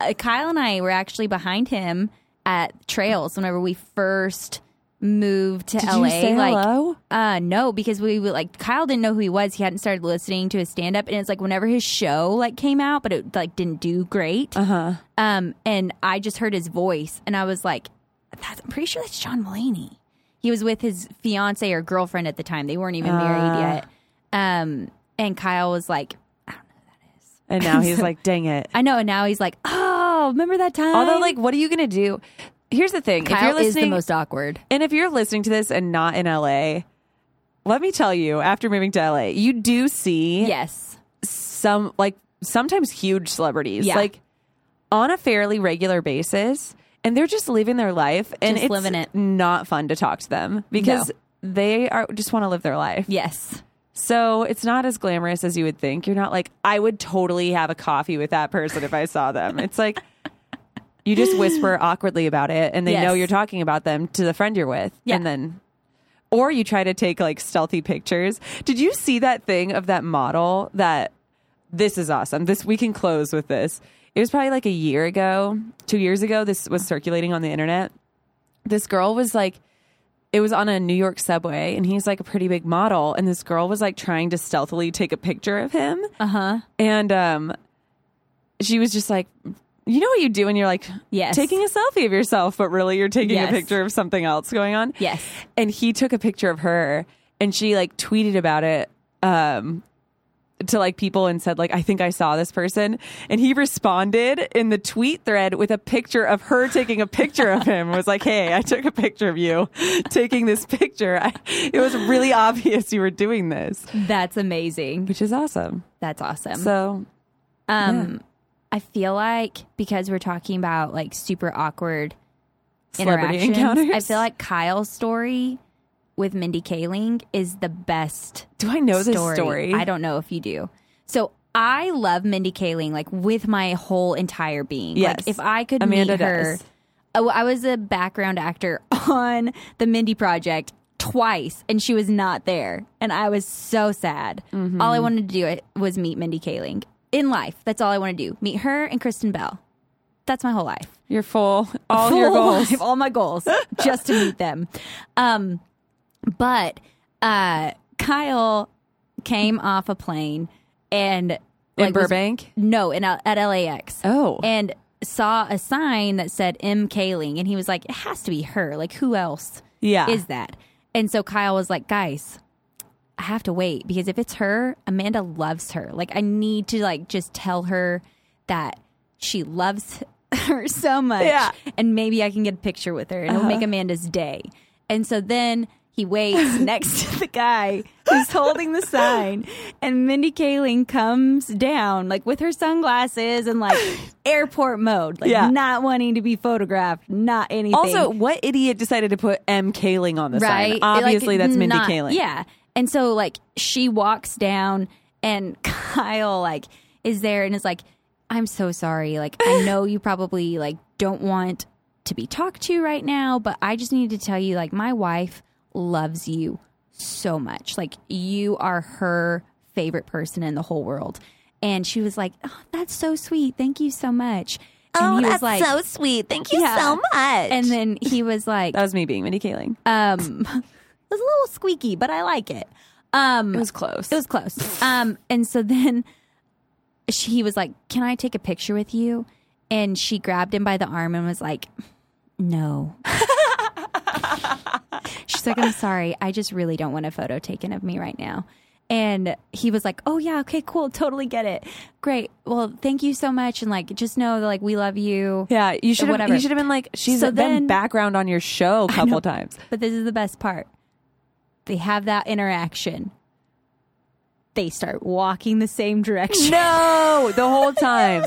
uh, kyle and i were actually behind him at trails whenever we first moved to Did la you say like hello? uh no because we would like kyle didn't know who he was he hadn't started listening to his stand-up and it's like whenever his show like came out but it like didn't do great Uh-huh. um, and I just heard his voice, and I was like, that's, "I'm pretty sure that's John Mulaney." He was with his fiance or girlfriend at the time; they weren't even married Ah. yet. Um, and Kyle was like, I don't know who that is. And now he's like, dang it. "I know," and now he's like, "Oh, remember that time?" Although, like, what are you going to do? Here's the thing. if Kyle you're is the listening, most awkward. and if you're listening to this and not in LA, let me tell you, after moving to LA, you do see Yes, some, like, sometimes huge celebrities, Yeah. like, on a fairly regular basis, and they're just living their life, and Just it's it. not fun to talk to them because they are just want to live their life. yes, So it's not as glamorous as you would think. You're not like, I would totally have a coffee with that person if I saw them. It's like you just whisper awkwardly about it and they Yes. know you're talking about them to the friend you're with. Yeah. And then or you try to take like stealthy pictures. Did you see that thing of that model that this is awesome. This we can close with this. It was probably like a year ago, 2 years ago this was circulating on the internet. This girl was like it was on a New York subway and he's like a pretty big model and this girl was like trying to stealthily take a picture of him uh huh, and um she was just like you know what you do when you're like Yes. taking a selfie of yourself but really you're taking Yes. a picture of something else going on yes. and he took a picture of her and she like tweeted about it um to like people and said like I think I saw this person and he responded in the tweet thread with a picture of her taking a picture of him was like hey I took a picture of you taking this picture I, it was really obvious you were doing this That's amazing. which is awesome That's awesome. so Um, I feel like because we're talking about like super awkward Celebrity interactions, encounters? I feel like Kyle's story with Mindy Kaling is the best. do I know story. this story I don't know if you do. So I love Mindy Kaling like with my whole entire being. Yes. Like if I could Amanda meet her. does. Oh, I was a background actor on the Mindy Project twice and she was not there. And I was so sad. Mm-hmm. All I wanted to do was meet Mindy Kaling in life. That's all I want to do. Meet her and Kristen Bell. That's my whole life. You're full. All Full your goals. life, all my goals, just to meet them. Um, but uh, Kyle came off a plane and In like, was- Burbank. no, in at LAX. Oh. and saw a sign that said M. Kaling, and he was like, "It has to be her. Like, who else Yeah. is that?" And so Kyle was like, "Guys." I have to wait because if it's her, Amanda loves her. Like I need to like just tell her that she loves her so much. Yeah. And maybe I can get a picture with her and it'll make uh-huh. Amanda's day. And so then he waits next to the guy who's holding the sign and Mindy Kaling comes down like with her sunglasses and like airport mode, like Yeah. not wanting to be photographed, not anything. Also, what idiot decided to put M. Kaling on the right? sign? Obviously, Like, that's Mindy not- Kaling. Yeah. And so like she walks down and Kyle like is there and is like, I'm so sorry. Like I know you probably like don't want to be talked to right now, but I just need to tell you like my wife loves you so much. Like you are her favorite person in the whole world. And she was like, oh, that's so sweet. Thank you so much. And he was like, so sweet. Thank you Yeah. so much. and then he was like, That was me being Mindy Kaling. um, it was a little squeaky, but I like it. Um, It was close. it was close. Um, and so then she he was like, "Can I take a picture with you?" And she grabbed him by the arm and was like, "No." She's like, "I'm sorry. I just really don't want a photo taken of me right now." And he was like, "Oh yeah, okay, cool, totally get it. Great. Well, thank you so much and like just know that like we love you." yeah, you should have. You should have been like, she's So been then- background on your show a couple times. But this is the best part. They have that interaction. They start walking the same direction. No, the whole time,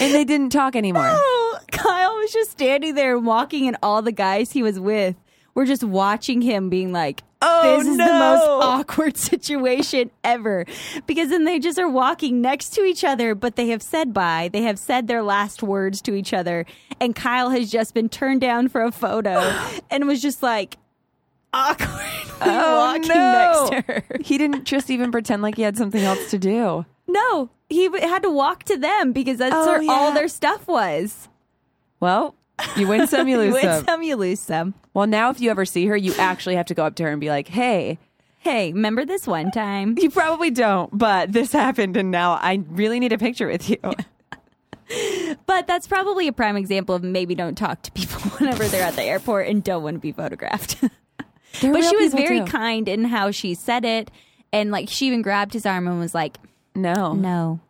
and they didn't talk anymore. Oh, Kyle was just standing there walking, and all the guys he was with were just watching him, being like, Oh, this is the most awkward situation ever. Because then they just are walking next to each other, but they have said bye. They have said their last words to each other. And Kyle has just been turned down for a photo and was just like awkwardly oh, walking next to her. He didn't just even pretend like he had something else to do. No, he had to walk to them because that's Oh, where all their stuff was. Well, you win some, you You lose win some. some, you lose some. Well, now if you ever see her, you actually have to go up to her and be like, "Hey, Hey, remember this one time? you probably don't, but this happened, and now I really need a picture with you." But that's probably a prime example of maybe don't talk to people whenever they're at the airport and don't want to be photographed. They're but she was very too. kind in how she said it. And like she even grabbed his arm and was like, No, No,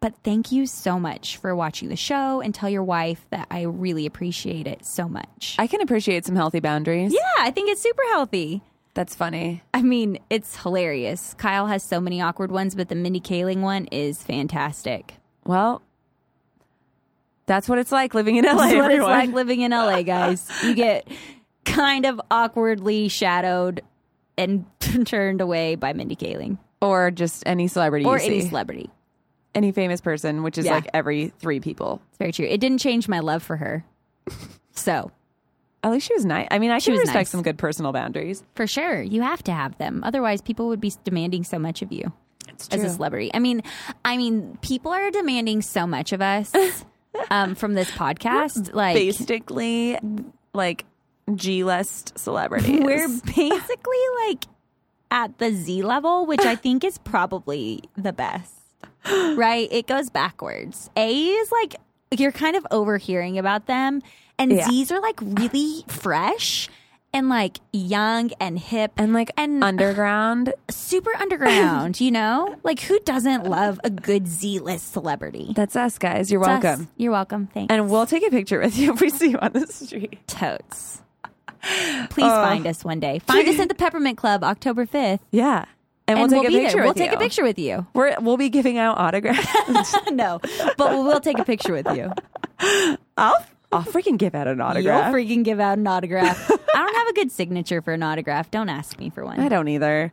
but thank you so much for watching the show and tell your wife that I really appreciate it so much. I can appreciate some healthy boundaries. yeah, I think it's super healthy. That's funny. I mean, it's hilarious. Kyle has so many awkward ones, but the Mindy Kaling one is fantastic. Well, that's what it's like living in LA. That's what it's like living in LA, guys. You get kind of awkwardly shadowed and turned away by Mindy Kaling or just any celebrity or any see. celebrity. any famous person, which is Yeah. like every three people. It's very true. It didn't change my love for her. So, At least she was nice. I mean, I She can was respect nice. some good personal boundaries. for sure, you have to have them. Otherwise, people would be demanding so much of you It's as a celebrity. I mean, I mean, people are demanding so much of us um, from this podcast. Like, Basically, like G list celebrities. we're basically like at the Z level, which I think is probably the best. Right? It goes backwards. A is like you're kind of overhearing about them, and Yeah. Z's are like really fresh and like young and hip and like and underground. super underground, you know? Like who doesn't love a good Z list celebrity? That's us, guys. You're It's us. welcome. You're welcome. Thanks. And we'll take a picture with you if we see you on the street. totes. Please uh, find us one day. Find us at the Peppermint Club October 5th. Yeah. And, And we'll we'll take a picture. We'll with take you. a picture with you. We're, we'll be giving out autographs. no, but we will take a picture with you. I'll, I'll freaking give out an autograph. You'll freaking give out an autograph. I don't have a good signature for an autograph. Don't ask me for one. I don't either.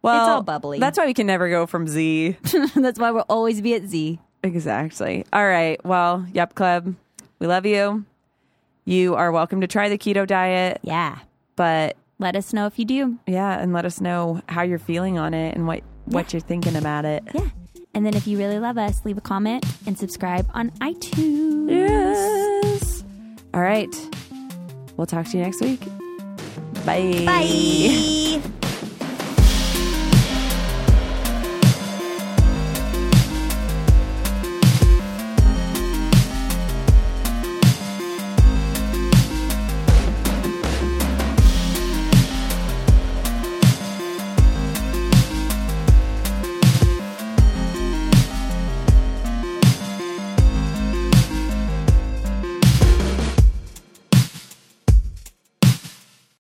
Well, it's all bubbly. That's why we can never go from Z. That's why we'll always be at Z. exactly. All right. Well, Yep Club, we love you. You are welcome to try the keto diet, Yeah. but Let us know if you do. yeah, and let us know how you're feeling on it and what what you're thinking about it. Yeah. And then if you really love us, leave a comment and subscribe on iTunes. Yes. All right. We'll talk to you next week. Bye. Bye.